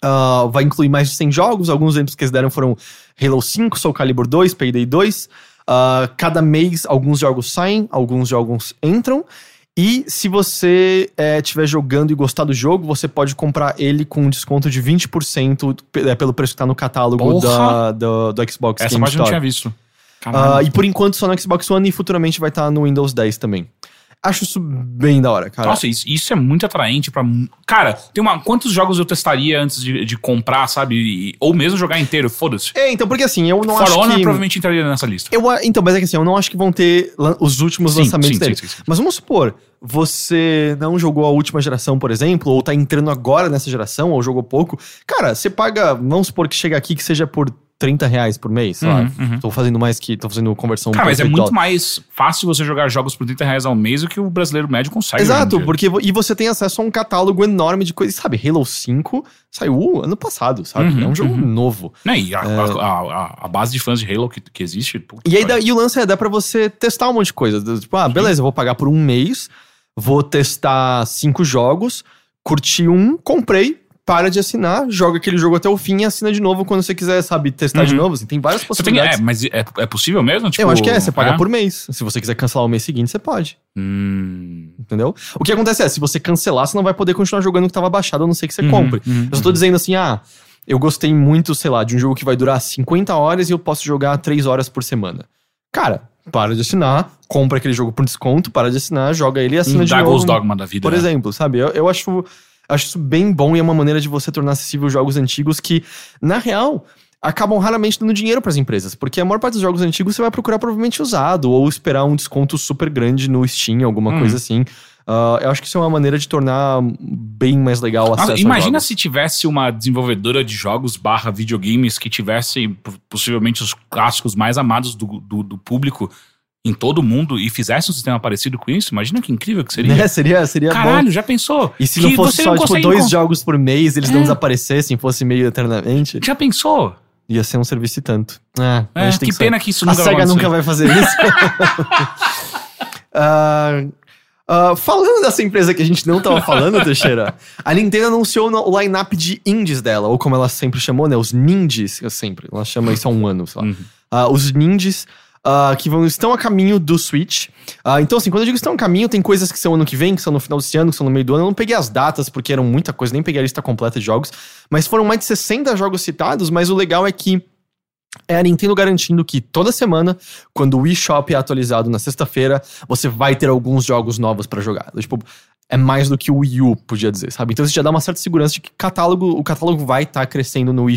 Ah, vai incluir mais de 100 jogos. Alguns exemplos que eles deram foram Halo 5, Soul Calibur 2, Payday 2. Ah, cada mês, alguns jogos saem, alguns jogos entram. E se você estiver jogando e gostar do jogo, você pode comprar ele com um desconto de 20% pe- é, pelo preço que tá no catálogo da, do, do Xbox Essa Game parte eu não Store. tinha visto. Ah, e por enquanto só no Xbox One e futuramente vai estar no Windows 10 também. Acho isso bem da hora, cara. Nossa, isso, isso é muito atraente pra. mu- Cara, tem uma. Quantos jogos eu testaria antes de, de comprar, sabe? E- ou mesmo jogar inteiro, foda-se. É, então, porque assim, eu não For acho Honor que... provavelmente entraria nessa lista. Eu, então, mas é que assim, eu não acho que vão ter os últimos Sim, lançamentos sim, dele. sim, sim, sim. Mas vamos supor, você não jogou a última geração, por exemplo, ou tá entrando agora nessa geração, ou jogou pouco. Cara, você paga, vamos supor que chega aqui que seja por 30 reais por mês, sei lá. Uhum, uhum. Tô fazendo mais que. tô fazendo conversão Cara, mas é muito dólar. mais fácil você jogar jogos por 30 reais ao mês do que o brasileiro médio consegue. Exato, porque e você tem acesso a um catálogo enorme de coisas. Sabe, Halo 5 saiu ano passado, sabe? Uhum, é um jogo uhum. novo. Né, e a, a- a- a base de fãs de Halo que, que existe. E aí dá- e o lance é dá pra você testar um monte de coisa. Tipo, ah, beleza, eu vou pagar por um mês, vou testar cinco jogos, curti um, comprei, para de assinar, joga aquele jogo até o fim e assina de novo quando você quiser, sabe, testar de Uhum. novo. Assim, tem várias Você tem, possibilidades. é, mas é, é possível mesmo? Tipo, eu acho que é, você paga é? por mês. Se você quiser cancelar o mês seguinte, você pode. Hum, Entendeu? O que acontece é, se você cancelar, você não vai poder continuar jogando o que tava baixado, a não ser que você Uhum, compre. uhum, eu só tô dizendo assim, ah, eu gostei muito, sei lá, de um jogo que vai durar 50 horas e eu posso jogar 3 horas por semana. Cara, para de assinar, compra aquele jogo por desconto, para de assinar, joga ele e assina Um de novo. Dragon's Dogma da vida. Por né? exemplo, sabe? Eu, eu acho, acho isso bem bom e é uma maneira de você tornar acessível jogos antigos que, na real, acabam raramente dando dinheiro para as empresas. Porque a maior parte dos jogos antigos você vai procurar provavelmente usado ou esperar um desconto super grande no Steam, alguma Hum. coisa assim. Ah, eu acho que isso é uma maneira de tornar bem mais legal o Nossa, acesso imagina se tivesse uma desenvolvedora de jogos barra videogames que tivesse possivelmente os clássicos mais amados do, do, do público em todo o mundo e fizesse um sistema parecido com isso. Imagina que incrível que seria. Né? Seria, seria Caralho, bom. já pensou? E se Que não fosse só, tipo, consegue dois encon- jogos por mês, eles não É. desaparecessem, fosse meio eternamente, Já pensou? ia ser um serviço e tanto. É, a É, que saber. pena que isso A nunca vai SEGA nunca vai fazer isso. Ah, ah, falando dessa empresa que a gente não tava falando, Teixeira, a Nintendo anunciou o line-up de indies dela, ou como ela sempre chamou, né? Os ninjas, eu sempre. Ela chama isso há um ano, sei lá. Uhum. Ah, os ninjas. Ah, que vão, estão a caminho do Switch. Ah, então, assim, quando eu digo estão a caminho, tem coisas que são ano que vem, que são no final desse ano, que são no meio do ano. Eu não peguei as datas, porque eram muita coisa, nem peguei a lista completa de jogos. Mas foram mais de 60 jogos citados, mas o legal é que é a Nintendo garantindo que toda semana, quando o Wii Shop é atualizado na sexta-feira, você vai ter alguns jogos novos pra jogar. Tipo, é mais do que o Wii U, podia dizer, sabe? Então isso já dá uma certa segurança de que catálogo, o catálogo vai estar crescendo no Wii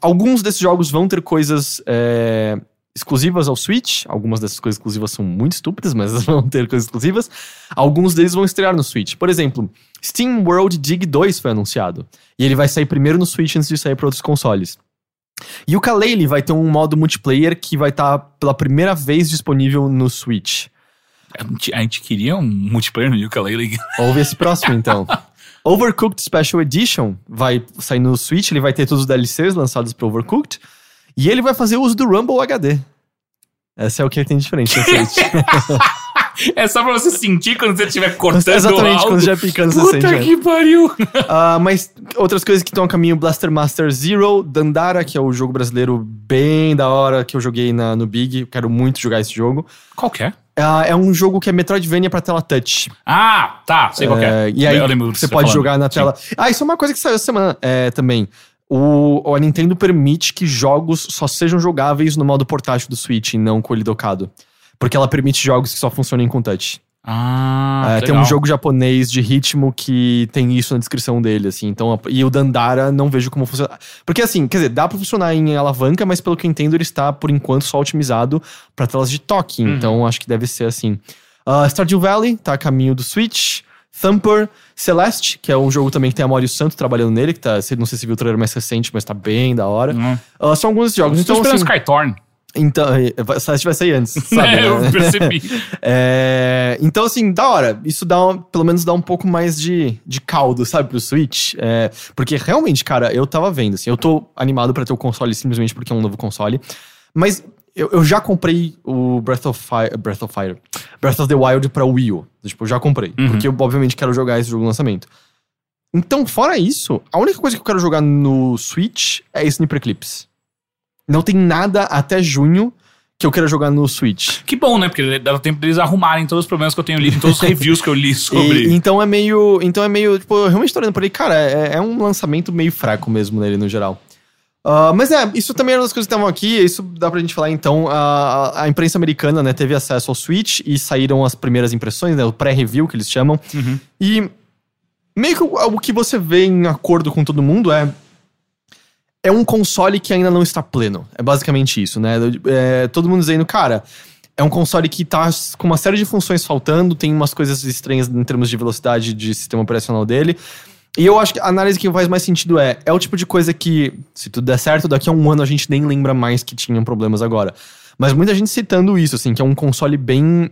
Alguns desses jogos vão ter coisas é, exclusivas ao Switch. Algumas dessas coisas exclusivas são muito estúpidas, mas vão ter coisas exclusivas. Alguns deles vão estrear no Switch. Por exemplo, Steam World Dig 2 foi anunciado. E ele vai sair primeiro no Switch antes de sair para outros consoles. E o Kalele vai ter um modo multiplayer que vai estar pela primeira vez disponível no Switch. A gente, queria um multiplayer no Ukulele. Ouve esse próximo, então. Overcooked Special Edition vai sair no Switch, ele vai ter todos os DLCs lançados para Overcooked. E ele vai fazer uso do Rumble HD. Essa é o que tem de diferente no Switch. É só pra você sentir quando você estiver cortando Exatamente, algo. quando já picando, você Puta sente. né? que pariu. Ah, mas outras coisas que estão a caminho: Blaster Master Zero, Dandara, que é o jogo brasileiro bem da hora que eu joguei na, no Big. Quero muito jogar esse jogo. Qual que é? Ah, é um jogo que é Metroidvania pra tela touch. Ah, tá. Sei qual é. É, e aí você tá pode falando. jogar na Sim. tela. Ah, isso é uma coisa que saiu essa semana é, também. O, a Nintendo permite que jogos só sejam jogáveis no modo portátil do Switch e não com ele docado. Porque ela permite jogos que só funcionem com touch. Ah, É, tem um jogo japonês de ritmo que tem isso na descrição dele, assim. Então, e o Dandara não vejo como funciona. Porque assim, quer dizer, dá pra funcionar em alavanca, mas pelo que eu entendo, ele está por enquanto só otimizado pra telas de toque. Uhum. Então, acho que deve ser assim. Ah, Stardew Valley tá a caminho do Switch. Thumper, Celeste, que é um jogo também que tem a Mario Santo trabalhando nele, que tá, não sei se viu o trailer mais recente, mas tá bem da hora. Hum. Ah, são alguns jogos. Então, assim, Skytorn. Então, eh, vai- Celeste vai sair antes, sabe? É, eu né? percebi. É, então, assim, da hora. Isso dá, um- pelo menos dá um pouco mais de, de caldo, sabe, pro Switch. É, porque realmente, cara, eu tava vendo, assim, eu tô animado pra ter o console simplesmente porque é um novo console. Mas eu, eu já comprei o Breath of Fire. Breath of Fire. Breath of the Wild pra Wii U. Tipo, eu já comprei. Uhum. Porque eu, obviamente, quero jogar esse jogo no lançamento. Então, fora isso, a única coisa que eu quero jogar no Switch é Sniper Eclipse. Não tem nada até junho que eu queira jogar no Switch. Que bom, né? Porque dá tempo deles arrumarem todos os problemas que eu tenho lido, todos os reviews que eu li sobre. E- então é meio. Então é meio. Tipo, eu realmente tô olhando por aí, cara, é, é um lançamento meio fraco mesmo nele no geral. Ah, mas é, isso também era uma das coisas que estavam aqui, isso dá pra gente falar então. A, a imprensa americana, né, teve acesso ao Switch e saíram as primeiras impressões, né, o pré-review que eles chamam. Uhum. E meio que o, o que você vê em acordo com todo mundo é. É um console que ainda não está pleno. É basicamente isso, né? É, todo mundo dizendo, cara, é um console que tá com uma série de funções faltando, tem umas coisas estranhas em termos de velocidade de sistema operacional dele. E eu acho que a análise que faz mais sentido é: é o tipo de coisa que, se tudo der certo, daqui a um ano a gente nem lembra mais que tinham problemas agora. Mas muita gente citando isso, assim, que é um console bem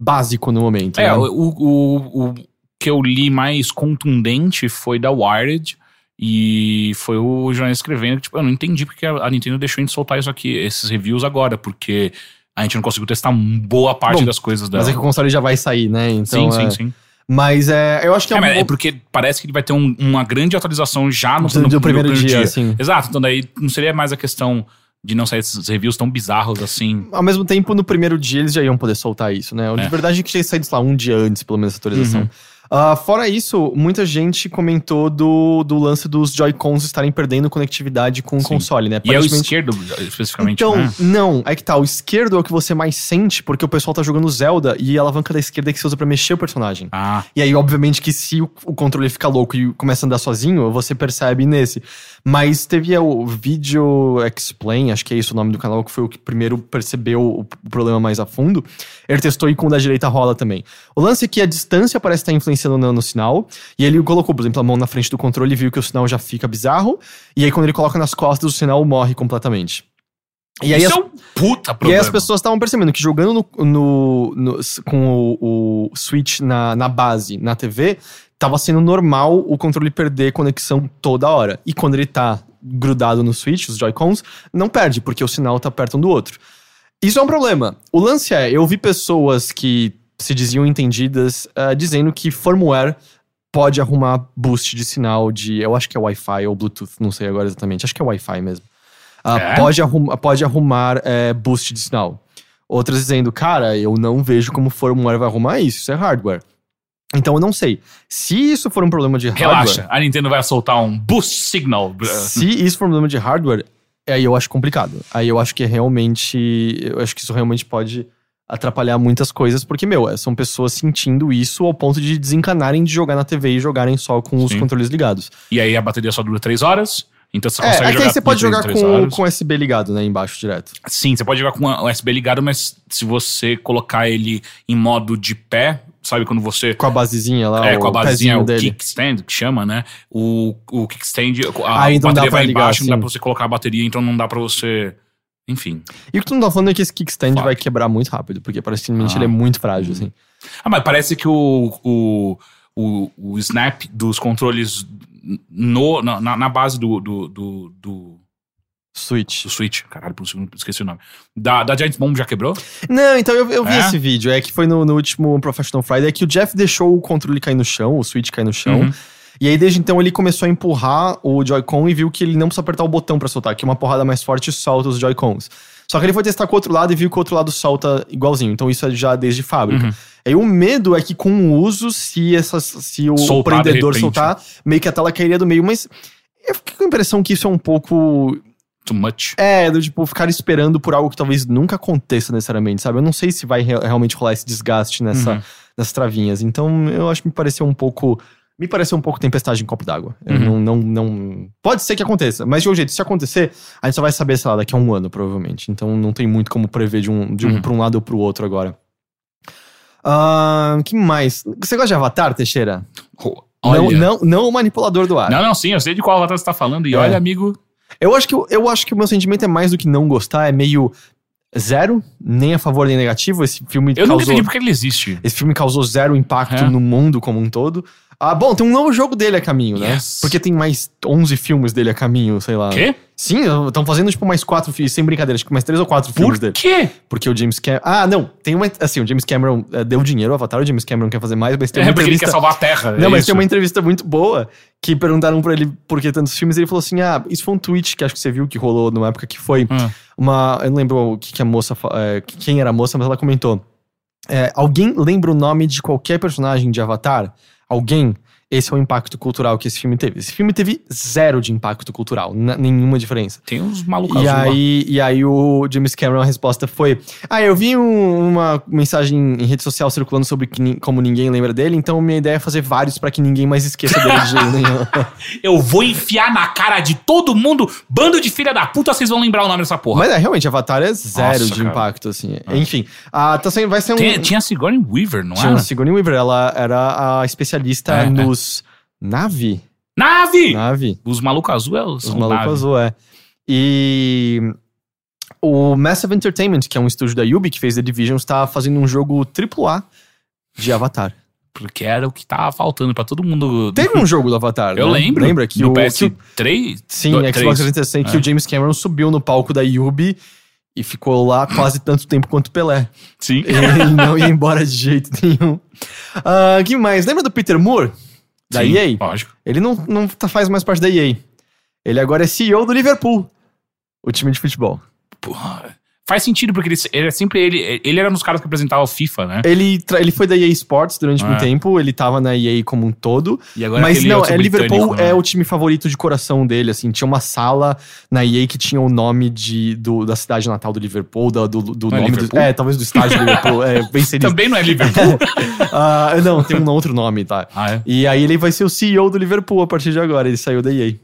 básico no momento. É, né? o, o, o que eu li mais contundente foi da Wired. E foi o jornalista escrevendo que, tipo, eu não entendi porque a Nintendo deixou a gente soltar isso aqui, esses reviews agora, porque a gente não conseguiu testar boa parte Bom, das coisas dela. Mas é que o console já vai sair, né? Então, sim, sim, é- sim. Mas é, eu acho que é, É, um é porque parece que ele vai ter um- uma grande atualização já no, no- no primeiro dia, assim. Exato, então daí não seria mais a questão de não sair esses reviews tão bizarros assim. Ao mesmo tempo, no primeiro dia eles já iam poder soltar isso, né? De É. verdade é que tinha saído, sei lá, um dia antes, pelo menos, essa atualização. Uhum. Ah, fora isso, muita gente comentou do, do lance dos Joy-Cons estarem perdendo conectividade com o Sim. console, né? E é o esquerdo, especificamente, Então, né? não, é que tá, o esquerdo é o que você mais sente, porque o pessoal tá jogando Zelda e a alavanca da esquerda é que você usa pra mexer o personagem. Ah, E aí, obviamente, que se o, o controle fica louco e começa a andar sozinho, você percebe nesse. Mas teve o Video Explain, acho que é isso o nome do canal, que foi o que primeiro percebeu o, o problema mais a fundo. Ele testou e com o da direita rola também. O lance é que a distância parece estar influenciando no, no sinal, e ele colocou, por exemplo, a mão na frente do controle e viu que o sinal já fica bizarro, e aí quando ele coloca nas costas, o sinal morre completamente. E aí isso as- é um puta e problema. aí as pessoas estavam percebendo que jogando no, no- no- com o, o Switch na, na base, na TV, tava sendo normal o controle perder conexão toda hora. E quando ele tá grudado no Switch, os Joy-Cons, não perde, porque o sinal tá perto um do outro. Isso é um problema. O lance é, eu vi pessoas que se diziam entendidas ah, dizendo que firmware pode arrumar boost de sinal de, eu acho que é Wi-Fi ou Bluetooth, não sei agora exatamente, acho que é Wi-Fi mesmo. Ah, É? pode, arrumar, pode arrumar é, boost de sinal. Outras dizendo, cara, eu não vejo como firmware vai arrumar isso, isso é hardware. Então eu não sei. Se isso for um problema de hardware. Relaxa, a Nintendo vai soltar um boost signal. Se isso for um problema de hardware, aí eu acho complicado. Aí eu acho que realmente. Eu acho que isso realmente pode atrapalhar muitas coisas, porque, meu, é, são pessoas sentindo isso ao ponto de desencanarem de jogar na TV e jogarem só com os Sim. controles ligados. E aí a bateria só dura 3 horas. Então você É, consegue é jogar. aí você pode de três jogar três com, com USB ligado, né, embaixo direto. Sim, você pode jogar com o USB ligado, mas se você colocar ele em modo de pé, sabe quando você. Com a basezinha lá, É, com a basezinha, o dele. kickstand, que chama, né? O, o kickstand, a Aí não dá bateria vai ligar, embaixo, não dá pra você colocar a bateria, então não dá pra você. Enfim. E o que tu não tá falando é que esse kickstand vai quebrar muito rápido, porque aparentemente Ah. ele é muito frágil, assim. Ah, mas parece que o, o, o, o snap dos controles no, na, na- na base do, do, do, do, Switch. do Switch, caralho, por um segundo esqueci o nome. Da, da Giant Bomb já quebrou? Não, então eu, eu vi É? esse vídeo. É que foi no, no último Professional Friday. É que o Jeff deixou o controle cair no chão, o Switch cair no chão. Uhum. E aí, desde então, ele começou a empurrar o Joy-Con e viu que ele não precisa apertar o botão pra soltar, que uma porrada mais forte solta os Joy-Cons. Só que ele foi testar com o outro lado e viu que o outro lado solta igualzinho. Então, isso é já desde fábrica. Uhum. Aí o medo é que com o uso, se, essas, se o Soltar de prendedor soltar, meio que a tela cairia do meio. Mas eu fiquei com a impressão que isso é um pouco Too much. é, do tipo, ficar esperando por algo que talvez nunca aconteça necessariamente, sabe? Eu não sei se vai re- realmente rolar esse desgaste nessa, Uhum. nessas travinhas. Então, eu acho que me pareceu um pouco. Me pareceu um pouco tempestade em copo d'água. Uhum. não, não, não. Pode ser que aconteça, mas de um jeito, se acontecer, a gente só vai saber, sei lá, daqui a um ano, provavelmente. Então não tem muito como prever de um, de um Uhum. pra um lado ou pro outro agora. Ah, que mais? Você gosta de Avatar, Teixeira? Oh, Não, olha. não, não o manipulador do ar. Não, não, sim, eu sei de qual avatar você tá falando. E É. olha, amigo. Eu acho que eu, acho que o meu sentimento é mais do que não gostar, é meio zero, nem a favor nem negativo. Esse filme Eu causou entendi porque ele existe. esse filme causou zero impacto É. no mundo como um todo. Ah, bom, tem um novo jogo dele a caminho, né? Yes. Porque tem mais 11 filmes dele a caminho, sei lá. Quê? Sim, estão fazendo tipo mais quatro filmes, sem brincadeira, acho que mais três ou quatro filmes Por dele. quê? Porque o James Cameron. Ah, não, tem uma. Assim, o James Cameron eh, deu dinheiro ao Avatar, o James Cameron quer fazer mais, mas tem É uma ele entrevista. quer salvar a Terra. Não, é mas isso. tem uma entrevista muito boa que perguntaram pra ele por que tantos filmes. Ele falou assim: Ah, isso foi um tweet que acho que você viu que rolou numa época que foi Hum. uma. Eu não lembro o que, que a moça. é, quem era a moça, mas ela comentou. É, alguém lembra o nome de qualquer personagem de Avatar? Alguém? Esse é o impacto cultural que esse filme teve. Esse filme teve zero de impacto cultural, nenhuma diferença. Tem uns malucos E azul lá. aí, e aí o James Cameron, a resposta foi: Ah, eu vi um- uma mensagem em rede social circulando sobre que como ninguém lembra dele, então minha ideia é fazer vários pra que ninguém mais esqueça dele de jeito nenhum. Eu vou enfiar na cara de todo mundo, bando de filha da puta, vocês vão lembrar o nome dessa porra. Mas é, realmente, Avatar é zero Nossa, de cara. impacto, assim. Enfim, ah, tá sendo, vai ser um. Tem- tinha a Sigourney Weaver, não tinha era? a Sigourney Weaver, ela era a especialista É, é. Nos. Nave? Nave! Nave. Os malucos azul é, Os são malucos azul, é. E o Massive Entertainment, que é um estúdio da Yubi que fez The Division, está fazendo um jogo AAA de Avatar. Porque era o que tava faltando pra todo mundo. Teve um jogo do Avatar, Eu né? lembro. Lembra que no o, que o- PS3? Sim, Do- Xbox três. 360, que É. o James Cameron subiu no palco da Yubi e ficou lá quase tanto tempo quanto Pelé. Sim. Ele não ia embora de jeito nenhum. Ah, que mais? Lembra do Peter Moore? Da Sim, EA? Lógico. Ele não, não tá- faz mais parte da EA. Ele agora é CEO do Liverpool, o time de futebol. Porra. Faz sentido, porque ele, ele é sempre ele. Ele era um dos caras que apresentava o FIFA, né? Ele, tra- ele foi da EA Sports durante É. muito tempo, ele tava na EA como um todo. E agora mas aquele não, é Liverpool né? é o time favorito de coração dele, assim. Tinha uma sala na EA que tinha o nome de, do, da cidade natal do Liverpool, da- do, do Não é nome do, Liverpool? É, talvez do estádio do Liverpool. É. Também não é Liverpool. Ah, não, tem um outro nome, tá? ah, é? E aí ele vai ser o CEO do Liverpool a partir de agora, ele saiu da EA.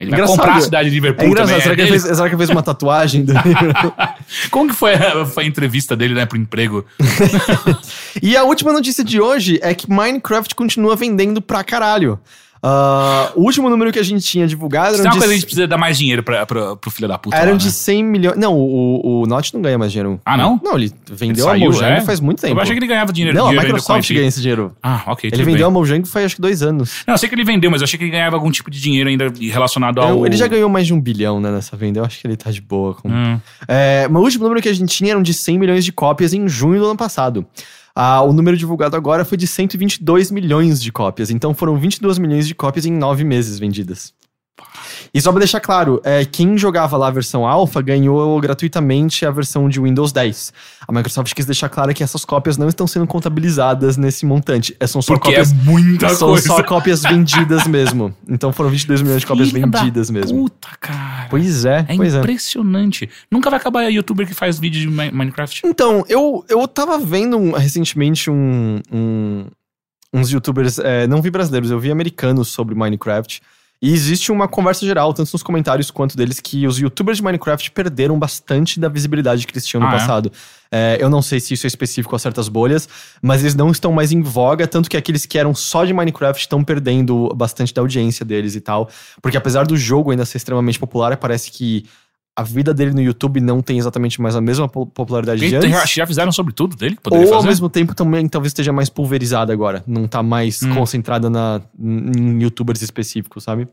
Ele vai Engraçado. comprar a cidade de Liverpool É engraçado, também. será, que é ele dele? fez, será que ele fez uma tatuagem do Liverpool? Como que foi a, foi a entrevista dele, né, pro emprego? E a última notícia de hoje é que Minecraft continua vendendo pra caralho. Ah, o último número que a gente tinha divulgado Se era coisa que a gente precisa dar mais dinheiro pra, pra, pro filho da puta. eram lá, de né? 100 milhões. Não, o, o Notch não ganha mais dinheiro. Ah, não? Não, ele vendeu Ele a saiu, Mojang é? faz muito tempo. Eu achei que ele ganhava dinheiro, Não, a dinheiro Microsoft ganha esse dinheiro. Ah, ok. Ele vendeu a bem. Mojang faz acho que dois anos. Não, eu sei que ele vendeu, mas eu achei que ele ganhava algum tipo de dinheiro ainda relacionado ao. Não, ele já ganhou mais de um bilhão né, nessa venda. Eu acho que ele tá de boa. Com... Hum. É, mas o último número que a gente tinha eram de 100 milhões de cópias em junho do ano passado. Ah, o número divulgado agora foi de 122 milhões de cópias. Então foram 22 milhões de cópias em nove meses vendidas. E só pra deixar claro, é, quem jogava lá a versão alpha ganhou gratuitamente a versão de Windows 10. A Microsoft quis deixar claro que essas cópias não estão sendo contabilizadas nesse montante. É, são só Porque cópias é muita são coisa. só cópias vendidas mesmo. Então foram 22 milhões de cópias Filha vendidas mesmo. Puta, cara. Pois é, É pois é. impressionante. Nunca vai acabar a youtuber que faz vídeo de Mi- Minecraft. Então, eu, eu tava vendo um- recentemente um, um- uns youtubers, é, não vi brasileiros, eu vi americanos sobre Minecraft. E existe uma conversa geral, tanto nos comentários quanto deles, que os youtubers de Minecraft perderam bastante da visibilidade que eles tinham no Ah, é? passado. É, eu não sei se isso é específico a certas bolhas, mas eles não estão mais em voga, tanto que aqueles que eram só de Minecraft estão perdendo bastante da audiência deles e tal. Porque apesar do jogo ainda ser extremamente popular, parece que a vida dele no YouTube não tem exatamente mais a mesma po- popularidade de Eles antes. já, já fizeram sobre tudo dele? Ou ao fazer? mesmo tempo também talvez esteja mais pulverizada agora. Não tá mais Hum. concentrada na, em youtubers específicos, sabe?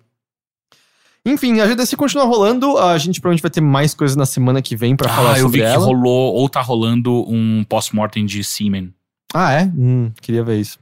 Enfim, a GDC continua rolando. A gente provavelmente vai ter mais coisas na semana que vem falar Ah, eu sobre vi que ela. rolou, ou tá rolando um post-mortem de Seaman. Ah, é? Hum, queria ver isso.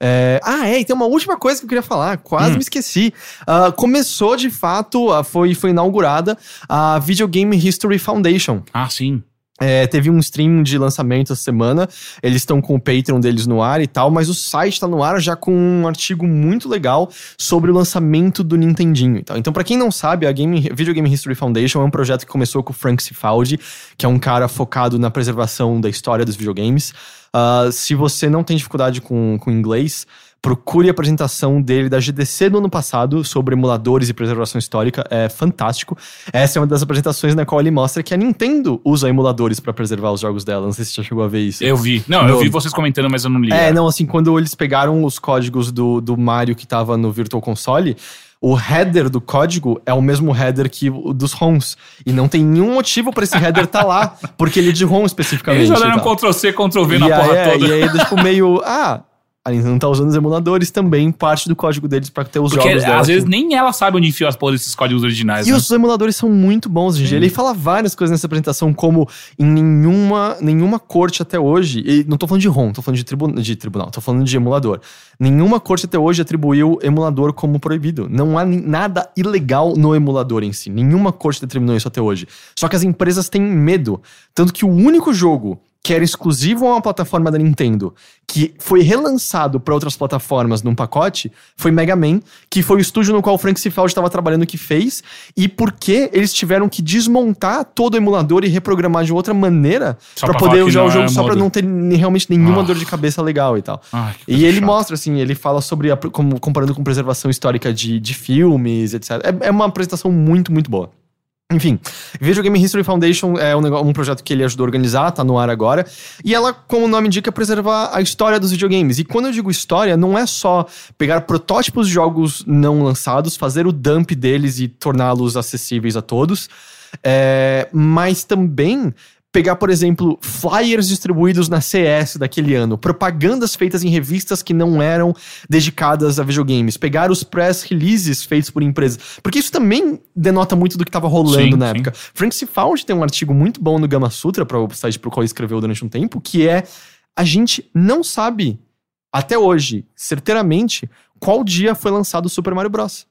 É, ah, é, e tem uma última coisa que eu queria falar, quase Hum. me esqueci. Ah, começou de fato, ah, foi, foi inaugurada a Video Game History Foundation. Ah, sim. É, teve um stream de lançamento essa semana. Eles estão com o Patreon deles no ar e tal, mas o site tá no ar já com um artigo muito legal sobre o lançamento do Nintendinho e tal. Então, pra quem não sabe, a Game, Video Game History Foundation é um projeto que começou com o Frank Cifaldi, que é um cara focado na preservação da história dos videogames. Ah, se você não tem dificuldade com, com inglês, procure a apresentação dele da GDC do ano passado sobre emuladores e preservação histórica. É fantástico. Essa é uma das apresentações na qual ele mostra que a Nintendo usa emuladores pra preservar os jogos dela. Não sei se você já chegou a ver isso. Eu vi. Não, eu No- vi vocês comentando, mas eu não li. É, não, assim, quando eles pegaram os códigos do, do Mario que tava no Virtual Console, o header do código é o mesmo header que o dos ROMs. E não tem nenhum motivo pra esse header tá lá, porque ele é de ROM especificamente. Eles tal. Ctrl-C, Ctrl-V na e porra aí, é, toda. E aí, tipo, meio. Ah, a Nintendo tá usando os emuladores também, parte do código deles pra ter os Porque jogos dela. às vezes nem ela sabe onde enfia as porras desses códigos originais. E né? os emuladores são muito bons, gente. Ele fala várias coisas nessa apresentação, como em nenhuma, nenhuma corte até hoje. E não tô falando de ROM, tô falando de, tribu, de tribunal, tô falando de emulador. Nenhuma corte até hoje atribuiu emulador como proibido. Não há nada ilegal no emulador em si. Nenhuma corte determinou isso até hoje. Só que as empresas têm medo. Tanto que o único jogo que era exclusivo a uma plataforma da Nintendo, que foi relançado para outras plataformas num pacote, foi Mega Man, que foi o estúdio no qual o Frank Cifaldi estava trabalhando que fez, e porque eles tiveram que desmontar todo o emulador e reprogramar de outra maneira para poder usar o jogo é só para não ter realmente nenhuma Ah. dor de cabeça legal e tal. Que E ele mostra, assim, ele fala sobre, a, como, comparando com preservação histórica de, de filmes, etc. É, é uma apresentação muito, muito boa. Enfim, Video Game History Foundation é um, negócio- um projeto que ele ajudou a organizar, tá no ar agora. E ela, como o nome indica, preservar a história dos videogames. E quando eu digo história, não é só pegar protótipos de jogos não lançados, fazer o dump deles e torná-los acessíveis a todos, é, mas também pegar, por exemplo, flyers distribuídos na CS daquele ano, propagandas feitas em revistas que não eram dedicadas a videogames, pegar os press releases feitos por empresas, porque isso também denota muito do que estava rolando Sim, na sim. época. Frank Cifaldi tem um artigo muito bom no Gama Sutra, para o site pro qual ele escreveu durante um tempo, que é a gente não sabe até hoje, certeiramente, qual dia foi lançado o Super Mario Bros.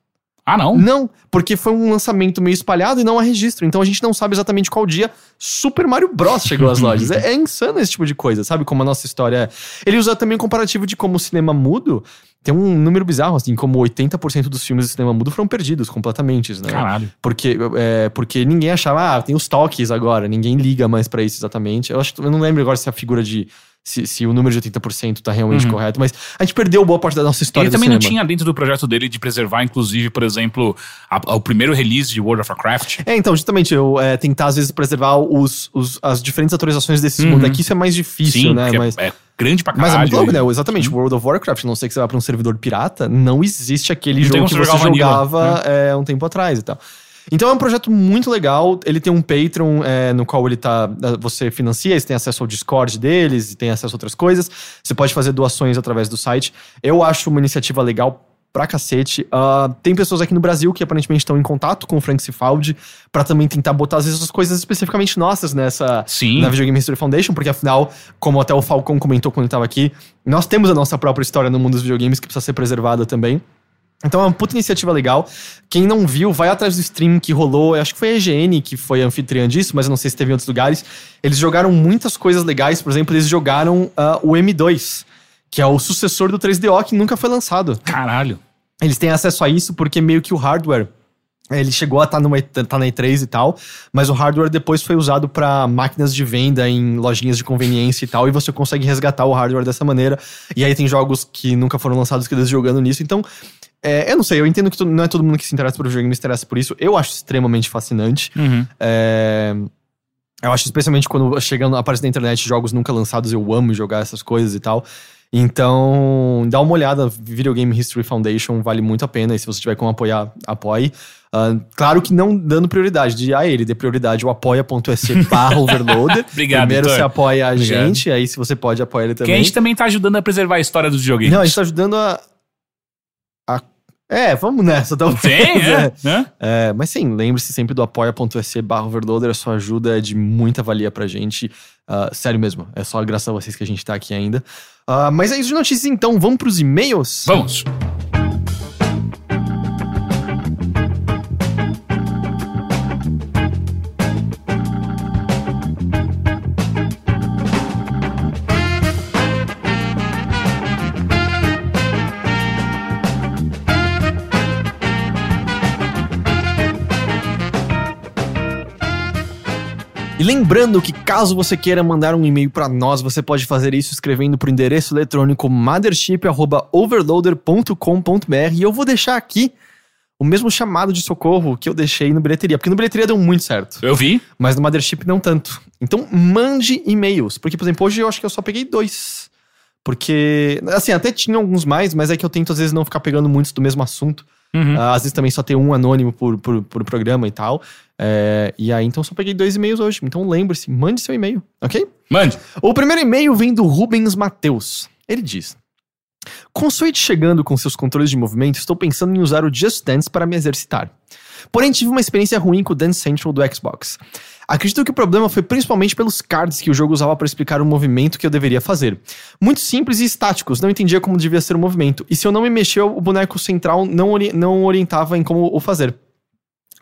Ah, não? Não, porque foi um lançamento meio espalhado e não há registro. Então a gente não sabe exatamente qual dia Super Mario Bros. chegou às lojas. É, é insano esse tipo de coisa, sabe? Como a nossa história é. Ele usa também um comparativo de como o cinema mudo tem um número bizarro, assim, como 80% dos filmes do cinema mudo foram perdidos completamente, né? Caralho. Porque, é, porque ninguém achava, ah, tem os toques agora, ninguém liga mais pra isso exatamente. Eu, acho, eu não lembro agora se a figura de. Se, se o número de 80% tá realmente correto, mas a gente perdeu boa parte da nossa história Ele também não cinema. tinha dentro do projeto dele de preservar, inclusive, por exemplo, a- o primeiro release de World of Warcraft. É, então, justamente, eu é, tentar às vezes preservar os, os- as diferentes atualizações desse Uhum. mundo aqui, isso é mais difícil, Sim, né? Mas, é, grande pra mas caralho. é muito louco, né? Exatamente, World of Warcraft, a não sei que você vá pra um servidor pirata, não existe aquele Não jogo que você jogava é, um tempo atrás e tal. Então é um projeto muito legal. Ele tem um Patreon é, no qual ele tá. Você financia, você tem acesso ao Discord deles, e tem acesso a outras coisas. Você pode fazer doações através do site. Eu acho uma iniciativa legal pra cacete. Ah, tem pessoas aqui no Brasil que aparentemente estão em contato com o Frank Cifaldi pra também tentar botar às vezes as coisas especificamente nossas nessa Sim. na Video Game History Foundation, porque afinal, como até o Falcão comentou quando ele tava aqui, nós temos a nossa própria história no mundo dos videogames que precisa ser preservada também. Então é uma puta iniciativa legal. Quem não viu, vai atrás do stream que rolou. Eu acho que foi a EGN que foi anfitriã disso, mas eu não sei se teve em outros lugares. Eles jogaram muitas coisas legais. Por exemplo, eles jogaram ah, o M2, que é o sucessor do 3DO que nunca foi lançado. Caralho. Eles têm acesso a isso porque meio que o hardware. Ele chegou a estar numa, tá na E3 e tal, mas o hardware depois foi usado para máquinas de venda em lojinhas de conveniência e tal, e você consegue resgatar o hardware dessa maneira. E aí tem jogos que nunca foram lançados que eles jogando nisso. Então, é, eu não sei, eu entendo que to- não é todo mundo que se interessa por videogame se interessa por isso. Eu acho extremamente fascinante. Uhum. É, eu acho especialmente quando chegando, aparece na internet jogos nunca lançados, eu amo jogar essas coisas e tal. Então, dá uma olhada, Video Game History Foundation vale muito a pena, e se você tiver como apoiar, apoie. Ah, claro que não dando prioridade, de a ele, dê prioridade o apoia.se barra overloader. Obrigado, Primeiro Heitor. você apoia a Obrigado. gente, aí se você pode apoiar ele Que também. a gente também tá ajudando a preservar a história dos videogames. Não, a gente tá ajudando a... É, vamos nessa, talvez. Tem, É. é. né? É, mas sim, lembre-se sempre do apoia.se barra overloader, a sua ajuda é de muita valia pra gente. Ah, sério mesmo, é só graças a vocês que a gente tá aqui ainda. Ah, mas é isso de notícias então, vamos pros e-mails? Vamos. Lembrando que caso você queira mandar um e-mail pra nós, você pode fazer isso escrevendo pro endereço eletrônico mothership.overloader.com.br e eu vou deixar aqui o mesmo chamado de socorro que eu deixei no bilheteria, porque no bilheteria deu muito certo. Eu vi. Mas no Mothership não tanto. Então mande e-mails. Porque, por exemplo, hoje eu acho que eu só peguei dois. Porque, assim, até tinha alguns mais, mas é que eu tento às vezes não ficar pegando muitos do mesmo assunto. Uhum. Ah, às vezes também só ter um anônimo por, por, por programa e tal. É, e aí, então, só peguei dois e-mails hoje. Então lembre-se, mande seu e-mail, ok? Mande. O primeiro e-mail vem do Rubens Mateus. Ele diz: Com o Switch chegando com seus controles de movimento, estou pensando em usar o Just Dance para me exercitar. Porém, tive uma experiência ruim com o Dance Central do Xbox. Acredito que o problema foi principalmente pelos cards que o jogo usava para explicar o movimento que eu deveria fazer. Muito simples e estáticos, não entendia como devia ser o movimento, e se eu não me mexer, o boneco central não, ori- não orientava em como o fazer.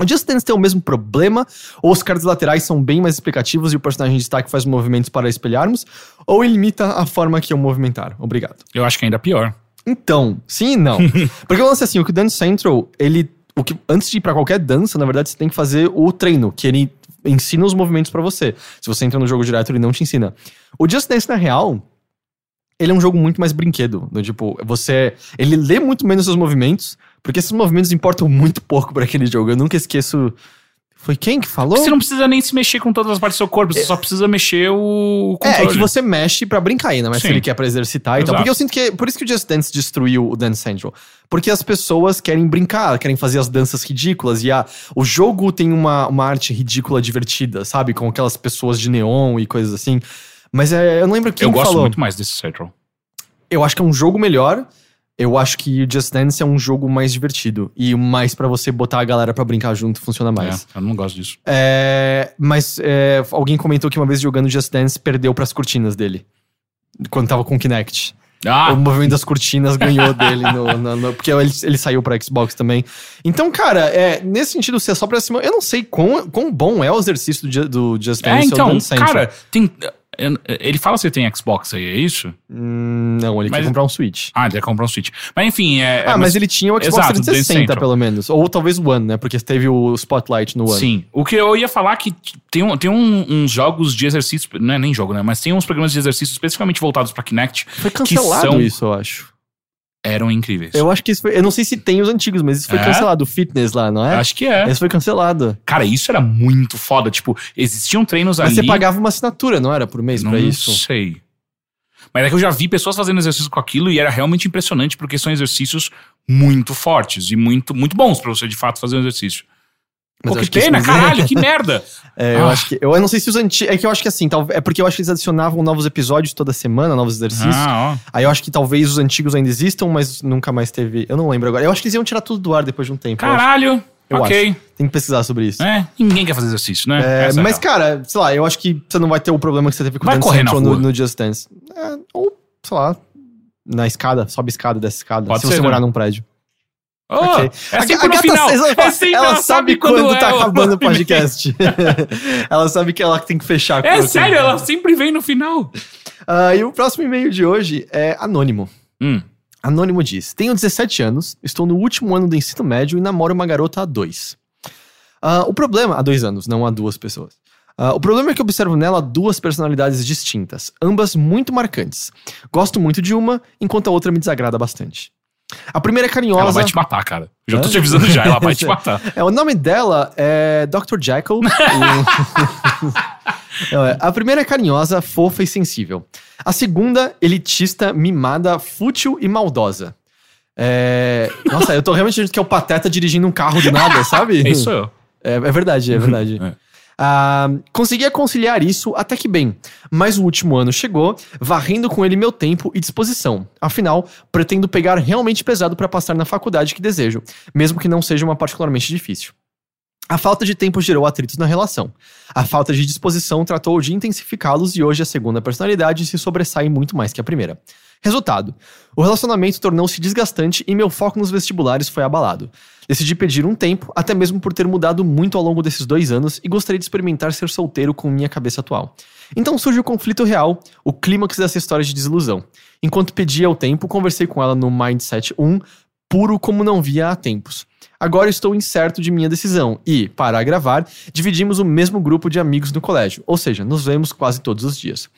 O Just Dance tem o mesmo problema, ou os cards laterais são bem mais explicativos e o personagem de destaque faz movimentos para espelharmos, ou ele imita a forma que eu movimentar. Obrigado. Eu acho que ainda pior. Então, sim e não. Porque o lance é assim, o que o Dance Central, ele. O que, antes de ir pra qualquer dança, na verdade, você tem que fazer o treino, que ele ensina os movimentos pra você. Se você entra no jogo direto, ele não te ensina. O Just Dance, na real, ele é um jogo muito mais brinquedo. do tipo, você. Ele lê muito menos os movimentos, porque esses movimentos importam muito pouco pra aquele jogo. Eu nunca esqueço. Foi quem que falou? Você não precisa nem se mexer com todas as partes do seu corpo, você só precisa mexer o É, controle. é que você mexe pra brincar ainda, mas Sim. se ele quer pra exercitar e tal. Porque eu sinto que. é- Por isso que o Just Dance destruiu o Dance Central. Porque as pessoas querem brincar, querem fazer as danças ridículas. E a, o jogo tem uma, uma arte ridícula divertida, sabe? Com aquelas pessoas de neon e coisas assim. Mas é, eu não lembro quem Eu que gosto falou. muito mais desse Central. Eu acho que é um jogo melhor. Eu acho que o Just Dance é um jogo mais divertido. E mais pra você botar a galera pra brincar junto funciona mais. É, eu não gosto disso. É, mas é, alguém comentou que uma vez jogando Just Dance perdeu pras cortinas dele. Quando tava com o Kinect. Ah, O movimento das cortinas ganhou dele, no, no- no- porque ele, ele saiu pra Xbox também. Então, cara, é, nesse sentido, se é só pra cima, eu não sei quão, quão bom é o exercício do, do Just é, Dance ou então, cara, tem. Ele fala se tem Xbox aí, é isso? Hum, não, ele Mas- quer comprar um Switch. Ah, ele quer comprar um Switch. Mas enfim, é. Ah, é, mas, ele tinha o Xbox Exato, Dance 360, Central. pelo menos. Ou talvez o One, né? Porque teve o Spotlight no One. Sim. O que eu ia falar é que tem, um- tem um- uns jogos de exercício, não é nem jogo, né? Mas tem uns programas de exercício especificamente voltados pra Kinect Foi que cancelado são, isso, eu acho. Eram incríveis. Eu acho que isso foi. Eu não sei se tem os antigos, mas isso foi É? cancelado. O fitness lá, não é? Acho que é. Esse foi cancelado. Cara, isso era muito foda. Tipo, existiam treinos Mas ali. você pagava uma assinatura, não era? Por mês Não pra isso? sei. Mas é que eu já vi pessoas fazendo exercício com aquilo e era realmente impressionante porque são exercícios muito fortes e muito, muito bons pra você de fato fazer um exercício. Mas Pô, que pena, caralho, que merda. É, eu Ah. acho que. Eu, não sei se os antigos. É que eu acho que assim, tal, é porque eu acho que eles adicionavam novos episódios toda semana, novos exercícios. Ah. Aí eu acho que talvez os antigos ainda existam, mas nunca mais teve. Eu não lembro agora. Eu acho que eles iam tirar tudo do ar depois de um tempo. Caralho. Eu ok. acho. Tem que pesquisar sobre isso. É, ninguém quer fazer exercício, né? É, é mas, real. cara, sei lá, eu acho que você não vai ter o problema que você teve com Vai o correr na Central no, rua. no Just Dance. É, ou, sei lá, na escada, sobe a escada, desce escada. Pode se ser, você né? morar num prédio. Oh, Ok. É A- sempre a no final. ela, É sempre, ela sabe quando, tá é acabando o podcast. ela sabe que ela tem que fechar. É sério, ela sempre vem no final. Ah, e o próximo e-mail de hoje é anônimo. Hum. Anônimo diz: Tenho 17 anos, estou no último ano do ensino médio e namoro uma garota há dois. Ah, o problema. Há dois anos, não há duas pessoas. Ah, o problema é que observo nela duas personalidades distintas, ambas muito marcantes. Gosto muito de uma, enquanto a outra me desagrada bastante. A primeira é carinhosa. Ela vai te matar, cara. Já tô te avisando já, ela vai te matar. É, o nome dela é Dr. Jekyll. Não, é, a primeira é carinhosa, fofa e sensível. A segunda, elitista, mimada, fútil e maldosa. É... Nossa, eu tô realmente achando que é o Pateta dirigindo um carro do nada, sabe? É isso eu. É, é verdade, é verdade. Ah, consegui conciliar isso até que bem, mas o último ano chegou, varrendo com ele meu tempo e disposição. Afinal, pretendo pegar realmente pesado para passar na faculdade que desejo, mesmo que não seja uma particularmente difícil. A falta de tempo gerou atritos na relação. A falta de disposição tratou de intensificá-los e hoje a segunda personalidade se sobressai muito mais que a primeira. Resultado: o relacionamento tornou-se desgastante e meu foco nos vestibulares foi abalado. Decidi pedir um tempo, até mesmo por ter mudado muito ao longo desses dois anos e gostaria de experimentar ser solteiro com minha cabeça atual. Então surge o conflito real, o clímax dessa história de desilusão. Enquanto pedia o tempo, conversei com ela no Mindset 1, puro como não via há tempos. Agora estou incerto de minha decisão e, para gravar, dividimos o mesmo grupo de amigos no colégio, ou seja, nos vemos quase todos os dias.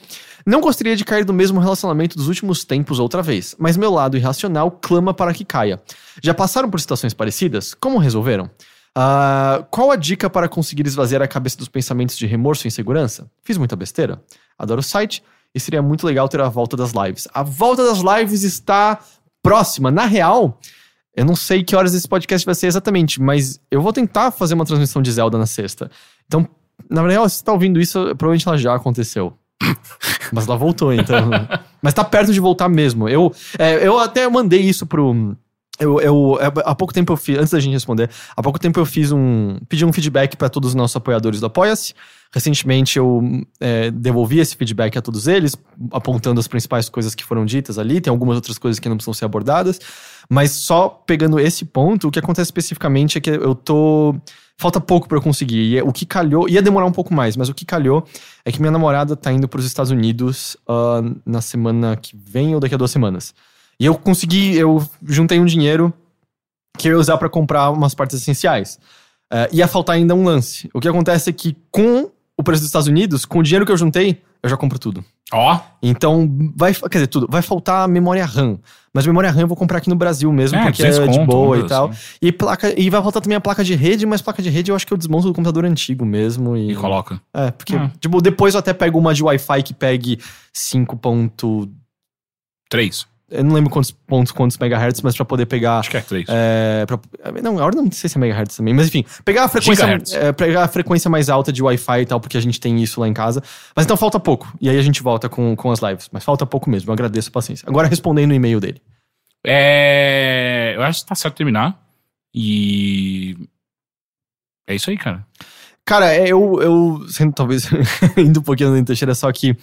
Não gostaria de cair no mesmo relacionamento dos últimos tempos outra vez, mas meu lado irracional clama para que caia. Já passaram por situações parecidas? Como resolveram? Ah, qual a dica para conseguir esvaziar a cabeça dos pensamentos de remorso e insegurança? Fiz muita besteira? Adoro o site e seria muito legal ter a volta das lives. A volta das lives está próxima. Na real, eu não sei que horas esse podcast vai ser exatamente, mas eu vou tentar fazer uma transmissão de Zelda na sexta. Então, na real, se você tá ouvindo isso, provavelmente ela já aconteceu. Mas ela voltou, então. Mas tá perto de voltar mesmo. Eu, é, eu até mandei isso pro. Eu, eu, é, há pouco tempo eu fiz, antes da gente responder, há pouco tempo eu fiz um. pedi um feedback para todos os nossos apoiadores do Apoia-se. Recentemente eu é, devolvi esse feedback a todos eles, apontando as principais coisas que foram ditas ali. Tem algumas outras coisas que não precisam ser abordadas. Mas só pegando esse ponto, o que acontece especificamente é que eu tô. Falta pouco pra eu conseguir. E é- o que calhou. Ia demorar um pouco mais, mas o que calhou é que minha namorada tá indo pros Estados Unidos ah, na semana que vem ou daqui a duas semanas. E eu consegui. Eu juntei um dinheiro que eu ia usar pra comprar umas partes essenciais. Eh, ia faltar ainda um lance. O que acontece é que com o preço dos Estados Unidos, com o dinheiro que eu juntei, eu já compro tudo. Ó, Então, vai, quer dizer, tudo. Vai faltar memória RAM. Mas memória RAM eu vou comprar aqui no Brasil mesmo, É, porque é 200 de conto, boa e tal. assim. E, placa, e vai faltar também a placa de rede, mas placa de rede eu acho que eu desmonto do computador antigo mesmo. E, e coloca. É, porque, Ah. tipo, depois eu até pego uma de Wi-Fi que pegue 5 ponto... Três. Eu não lembro quantos pontos, quantos megahertz, mas pra poder pegar... Acho que é três. É, pra- não, agora não sei se é megahertz também, mas enfim, pegar a frequência, é, pegar a frequência mais alta de Wi-Fi e tal, porque a gente tem isso lá em casa. Mas então falta pouco. E aí a gente volta com, com as lives. Mas falta pouco mesmo. Eu agradeço a paciência. Agora respondendo o e-mail dele. É, eu acho que tá certo terminar. E. É isso aí, cara. Cara, é, eu, eu sendo talvez indo um pouquinho no Teixeira, só que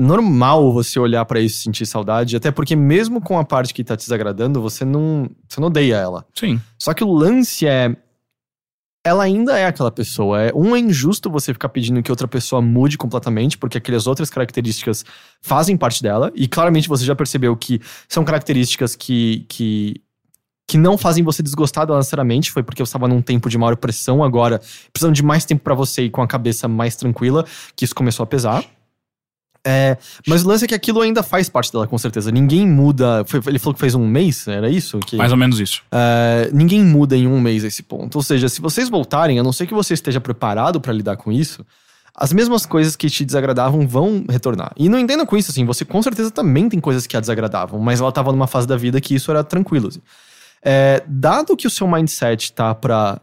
normal você olhar pra isso e sentir saudade, até porque mesmo com a parte que tá te desagradando, você não, você não odeia ela. Sim. Só que o lance é. Ela ainda é aquela pessoa. É, um é injusto você ficar pedindo que outra pessoa mude completamente, porque aquelas outras características fazem parte dela. E claramente você já percebeu que são características que, que, que não fazem você desgostar dela necessariamente. Foi porque você estava num tempo de maior pressão agora, precisando de mais tempo pra você e com a cabeça mais tranquila, que isso começou a pesar. É, mas o lance é que aquilo ainda faz parte dela, com certeza. Ninguém muda. foi- ele falou que fez um mês, era isso? Que, Mais ou menos isso. é, ninguém muda em um mês esse ponto. Ou seja, se vocês voltarem, a não ser que você esteja preparado pra lidar com isso, as mesmas coisas que te desagradavam vão retornar. E não entenda com isso, assim, você com certeza também tem coisas que a desagradavam, mas ela tava numa fase da vida que isso era tranquilo. assim. É, dado que o seu mindset tá pra.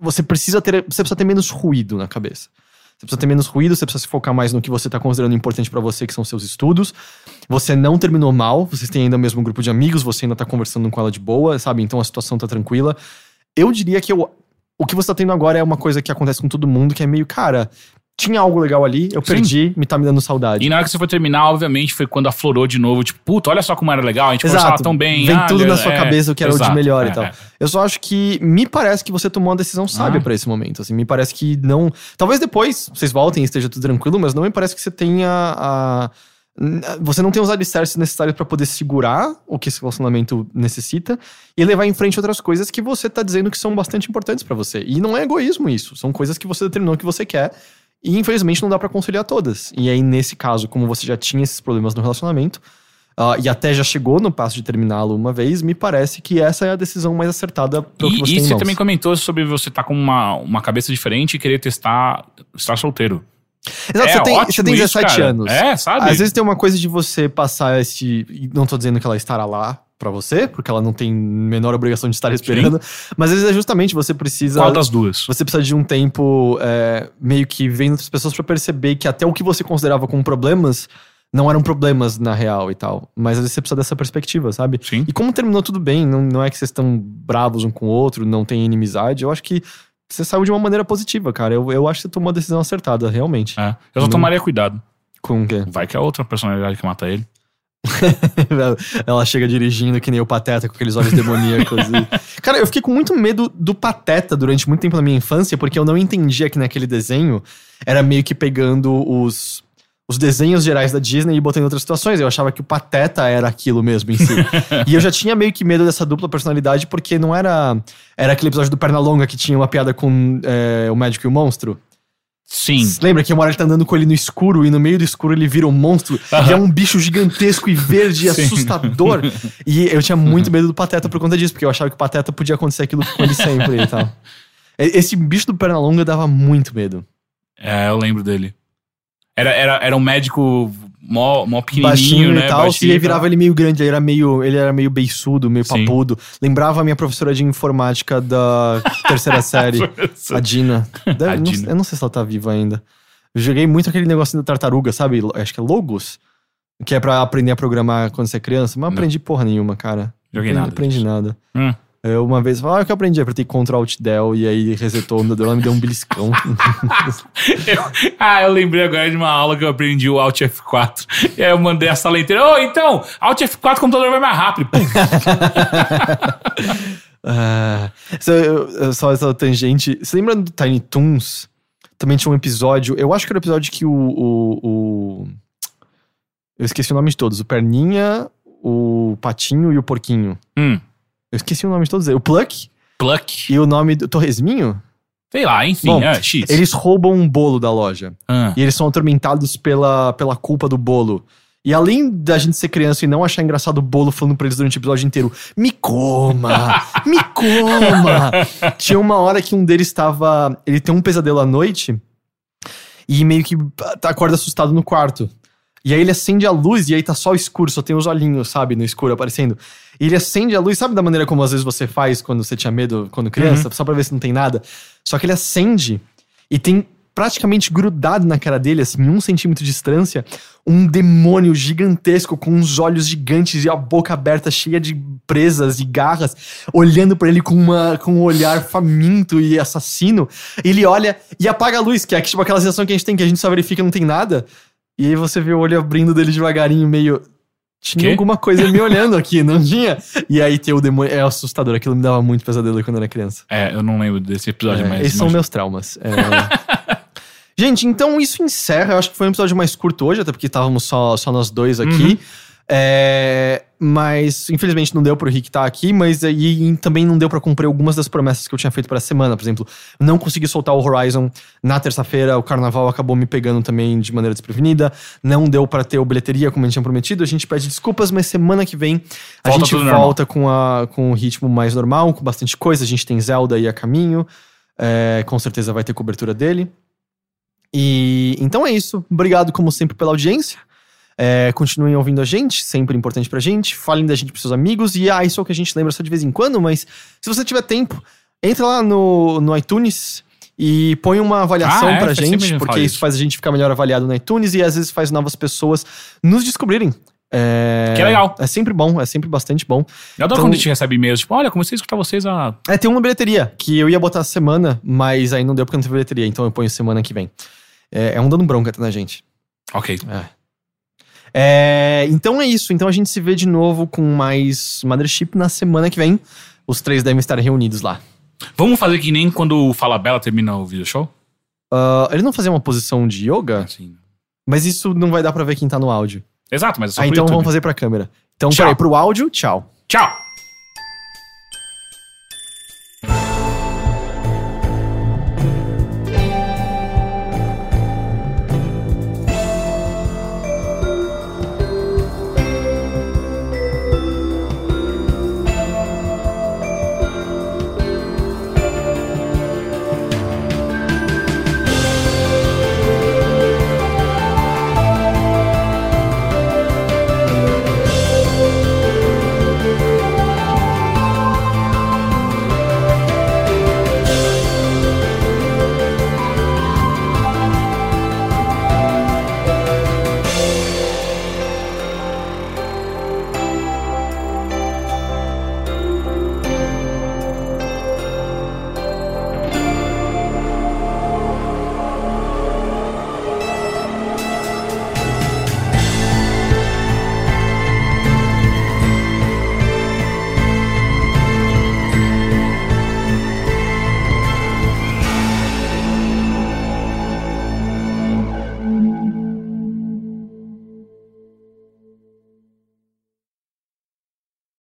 Você precisa ter. Você precisa ter menos ruído na cabeça. Você precisa ter menos ruído, você precisa se focar mais no que você tá considerando importante pra você, que são seus estudos. Você não terminou mal, vocês têm ainda o mesmo grupo de amigos, você ainda tá conversando com ela de boa, sabe? Então a situação tá tranquila. Eu diria que eu, o que você tá tendo agora é uma coisa que acontece com todo mundo, que é meio, cara, tinha algo legal ali, eu Sim. perdi, me tá me dando saudade. E na hora que você foi terminar, obviamente, foi quando aflorou de novo, tipo, puta, olha só como era legal, a gente conversava tão bem. Vem ah, tudo na sua é, cabeça o que era o exato, de melhor é, e tal. é. Eu só acho que me parece que você tomou uma decisão sábia Ah. pra esse momento. Assim, me parece que não. Talvez depois vocês voltem e esteja tudo tranquilo, mas não me parece que você tenha a. Você não tem os alicerces necessários pra poder segurar o que esse relacionamento necessita e levar em frente outras coisas que você tá dizendo que são bastante importantes pra você. E não é egoísmo isso. São coisas que você determinou que você quer. E infelizmente não dá pra conciliar todas. E aí, nesse caso, como você já tinha esses problemas no relacionamento, ah, e até já chegou no passo de terminá-lo uma vez, me parece que essa é a decisão mais acertada pro que você e você também comentou sobre você estar com uma, uma cabeça diferente e querer testar estar solteiro. Exato, é você, tem, você tem isso, 17 cara. anos. É, sabe? Às vezes tem uma coisa de você passar esse. Não tô dizendo que ela estará lá pra você, porque ela não tem menor obrigação de estar esperando. Mas às vezes é justamente você precisa. Qual das duas? Você precisa de um tempo é, meio que vendo outras pessoas pra perceber que até o que você considerava como problemas não eram problemas na real e tal. Mas às vezes você precisa dessa perspectiva, sabe? Sim. E como terminou tudo bem, não, não é que vocês estão bravos um com o outro, não tem inimizade, eu acho que você saiu de uma maneira positiva, cara. Eu, eu acho que você tomou a decisão acertada, realmente. É. Eu só Não- tomaria cuidado. Com o quê? Vai que é outra personalidade que mata ele. Ela chega dirigindo que nem o Pateta com aqueles olhos demoníacos. e- Cara, eu fiquei com muito medo do Pateta durante muito tempo na minha infância, porque eu não entendia que naquele desenho era meio que pegando os, os desenhos gerais da Disney e botando em outras situações. Eu achava que o Pateta era aquilo mesmo em si. e eu já tinha meio que medo dessa dupla personalidade, porque não era. Era aquele episódio do Pernalonga que tinha uma piada com é, o médico e o monstro. Sim. Você Lembra que uma hora ele tá andando com ele no escuro e no meio do escuro ele vira um monstro e é um bicho gigantesco e verde e assustador. E eu tinha muito medo do Pateta por conta disso, porque eu achava que o Pateta podia acontecer aquilo com ele sempre e tal. Esse bicho do Pernalonga dava muito medo. É, eu lembro dele. Era, era, era um médico mó, mó pequenininho, Baixinho né? e tal, Baixinho e aí virava ele meio grande, ele era meio, ele era meio beiçudo, meio Sim. papudo. Lembrava a minha professora de informática da terceira série, a Dina. Deve- A não- Dina. eu não sei se ela tá viva ainda. Eu joguei muito aquele negocinho da tartaruga, sabe? Acho que é Logos. Que é pra aprender a programar quando você é criança. Mas não Não. aprendi porra nenhuma, cara. Joguei não nada aprendi disso. nada. Hum. Eu uma vez, ah, o que eu aprendi? Apertei Ctrl Alt Del e aí resetou o computador, ela me deu um beliscão. Eu- ah, eu lembrei agora de uma aula que eu aprendi o Alt F4. E aí eu mandei a sala inteira. Ô, então, Alt F4 o computador vai mais rápido. Ah, só, só essa tangente. Você lembra do Tiny Toons? Também tinha um episódio. Eu acho que era o episódio que o. o, o- eu esqueci o nome de todos. O Perninha, o Patinho e o Porquinho. Hum. Eu esqueci o nome de todos eles. O Pluck Pluck. e o nome do Torresminho. Sei lá, enfim, Bom, é, X. Eles roubam um bolo da loja. Ah. E eles são atormentados pela, pela culpa do bolo. E além da gente ser criança e não achar engraçado o bolo falando pra eles durante o episódio inteiro, me coma! Me coma! Tinha uma hora que um deles estava. Ele tem um pesadelo à noite e meio que acorda assustado no quarto. E aí ele acende a luz e aí tá só escuro, só tem os olhinhos, sabe, no escuro aparecendo. E ele acende a luz, sabe da maneira como às vezes você faz quando você tinha medo quando criança, só pra ver se não tem nada? Só que ele acende e tem praticamente grudado na cara dele, assim, em um centímetro de distância, um demônio gigantesco com uns olhos gigantes e a boca aberta, cheia de presas e garras, olhando pra ele com, uma, com um olhar faminto e assassino. Ele olha e apaga a luz, que é tipo aquela sensação que a gente tem, que a gente só verifica não tem nada. E aí você vê o olho abrindo dele devagarinho, meio. Tinha Quê? alguma coisa me olhando aqui, não tinha? E aí tem o demônio. É assustador, aquilo me dava muito pesadelo quando eu era criança. É, eu não lembro desse episódio, É, mas. esses são meus traumas. É. Gente, então isso encerra. Eu acho que foi um episódio mais curto hoje, até porque estávamos só, só nós dois aqui. Uhum. É, mas, infelizmente, não deu pro Rick estar aqui, mas aí também não deu pra cumprir algumas das promessas que eu tinha feito pra semana. Por exemplo, não consegui soltar o Horizon na terça-feira, o carnaval acabou me pegando também de maneira desprevenida. Não deu pra ter o bilheteria como a gente tinha prometido. A gente pede desculpas, mas semana que vem a Volta gente volta com, a, com o ritmo mais normal, com bastante coisa. A gente tem Zelda aí a caminho. É, com certeza vai ter cobertura dele. E então é isso. Obrigado, como sempre, pela audiência. É, continuem ouvindo a gente, sempre importante pra gente. Falem da gente pros seus amigos. E ah, isso é o que a gente lembra só de vez em quando, mas se você tiver tempo, entra lá no, no iTunes e põe uma avaliação Ah, é, pra faz sempre a gente, porque isso faz a gente ficar melhor avaliado no iTunes e às vezes faz novas pessoas nos descobrirem. É, Que legal. É sempre bom, é sempre bastante bom. Eu adoro Então- quando a gente recebe e-mails, tipo, olha, comecei a escutar vocês a. É, tem uma bilheteria que eu ia botar semana, mas aí não deu porque não teve bilheteria, então eu ponho semana que vem. É, é um dando bronca na gente. Ok. É, então é isso. Então a gente se vê de novo com mais Mothership na semana que vem. Os três devem estar reunidos lá. Vamos fazer que nem quando o Fala Bela termina o video show? Ah, ele não fazia uma posição de yoga? Assim. Mas isso não vai dar pra ver quem tá no áudio. Exato, mas é só Ah, então YouTube. vamos fazer pra câmera. Então, Tchau. peraí, pro áudio, tchau. Tchau!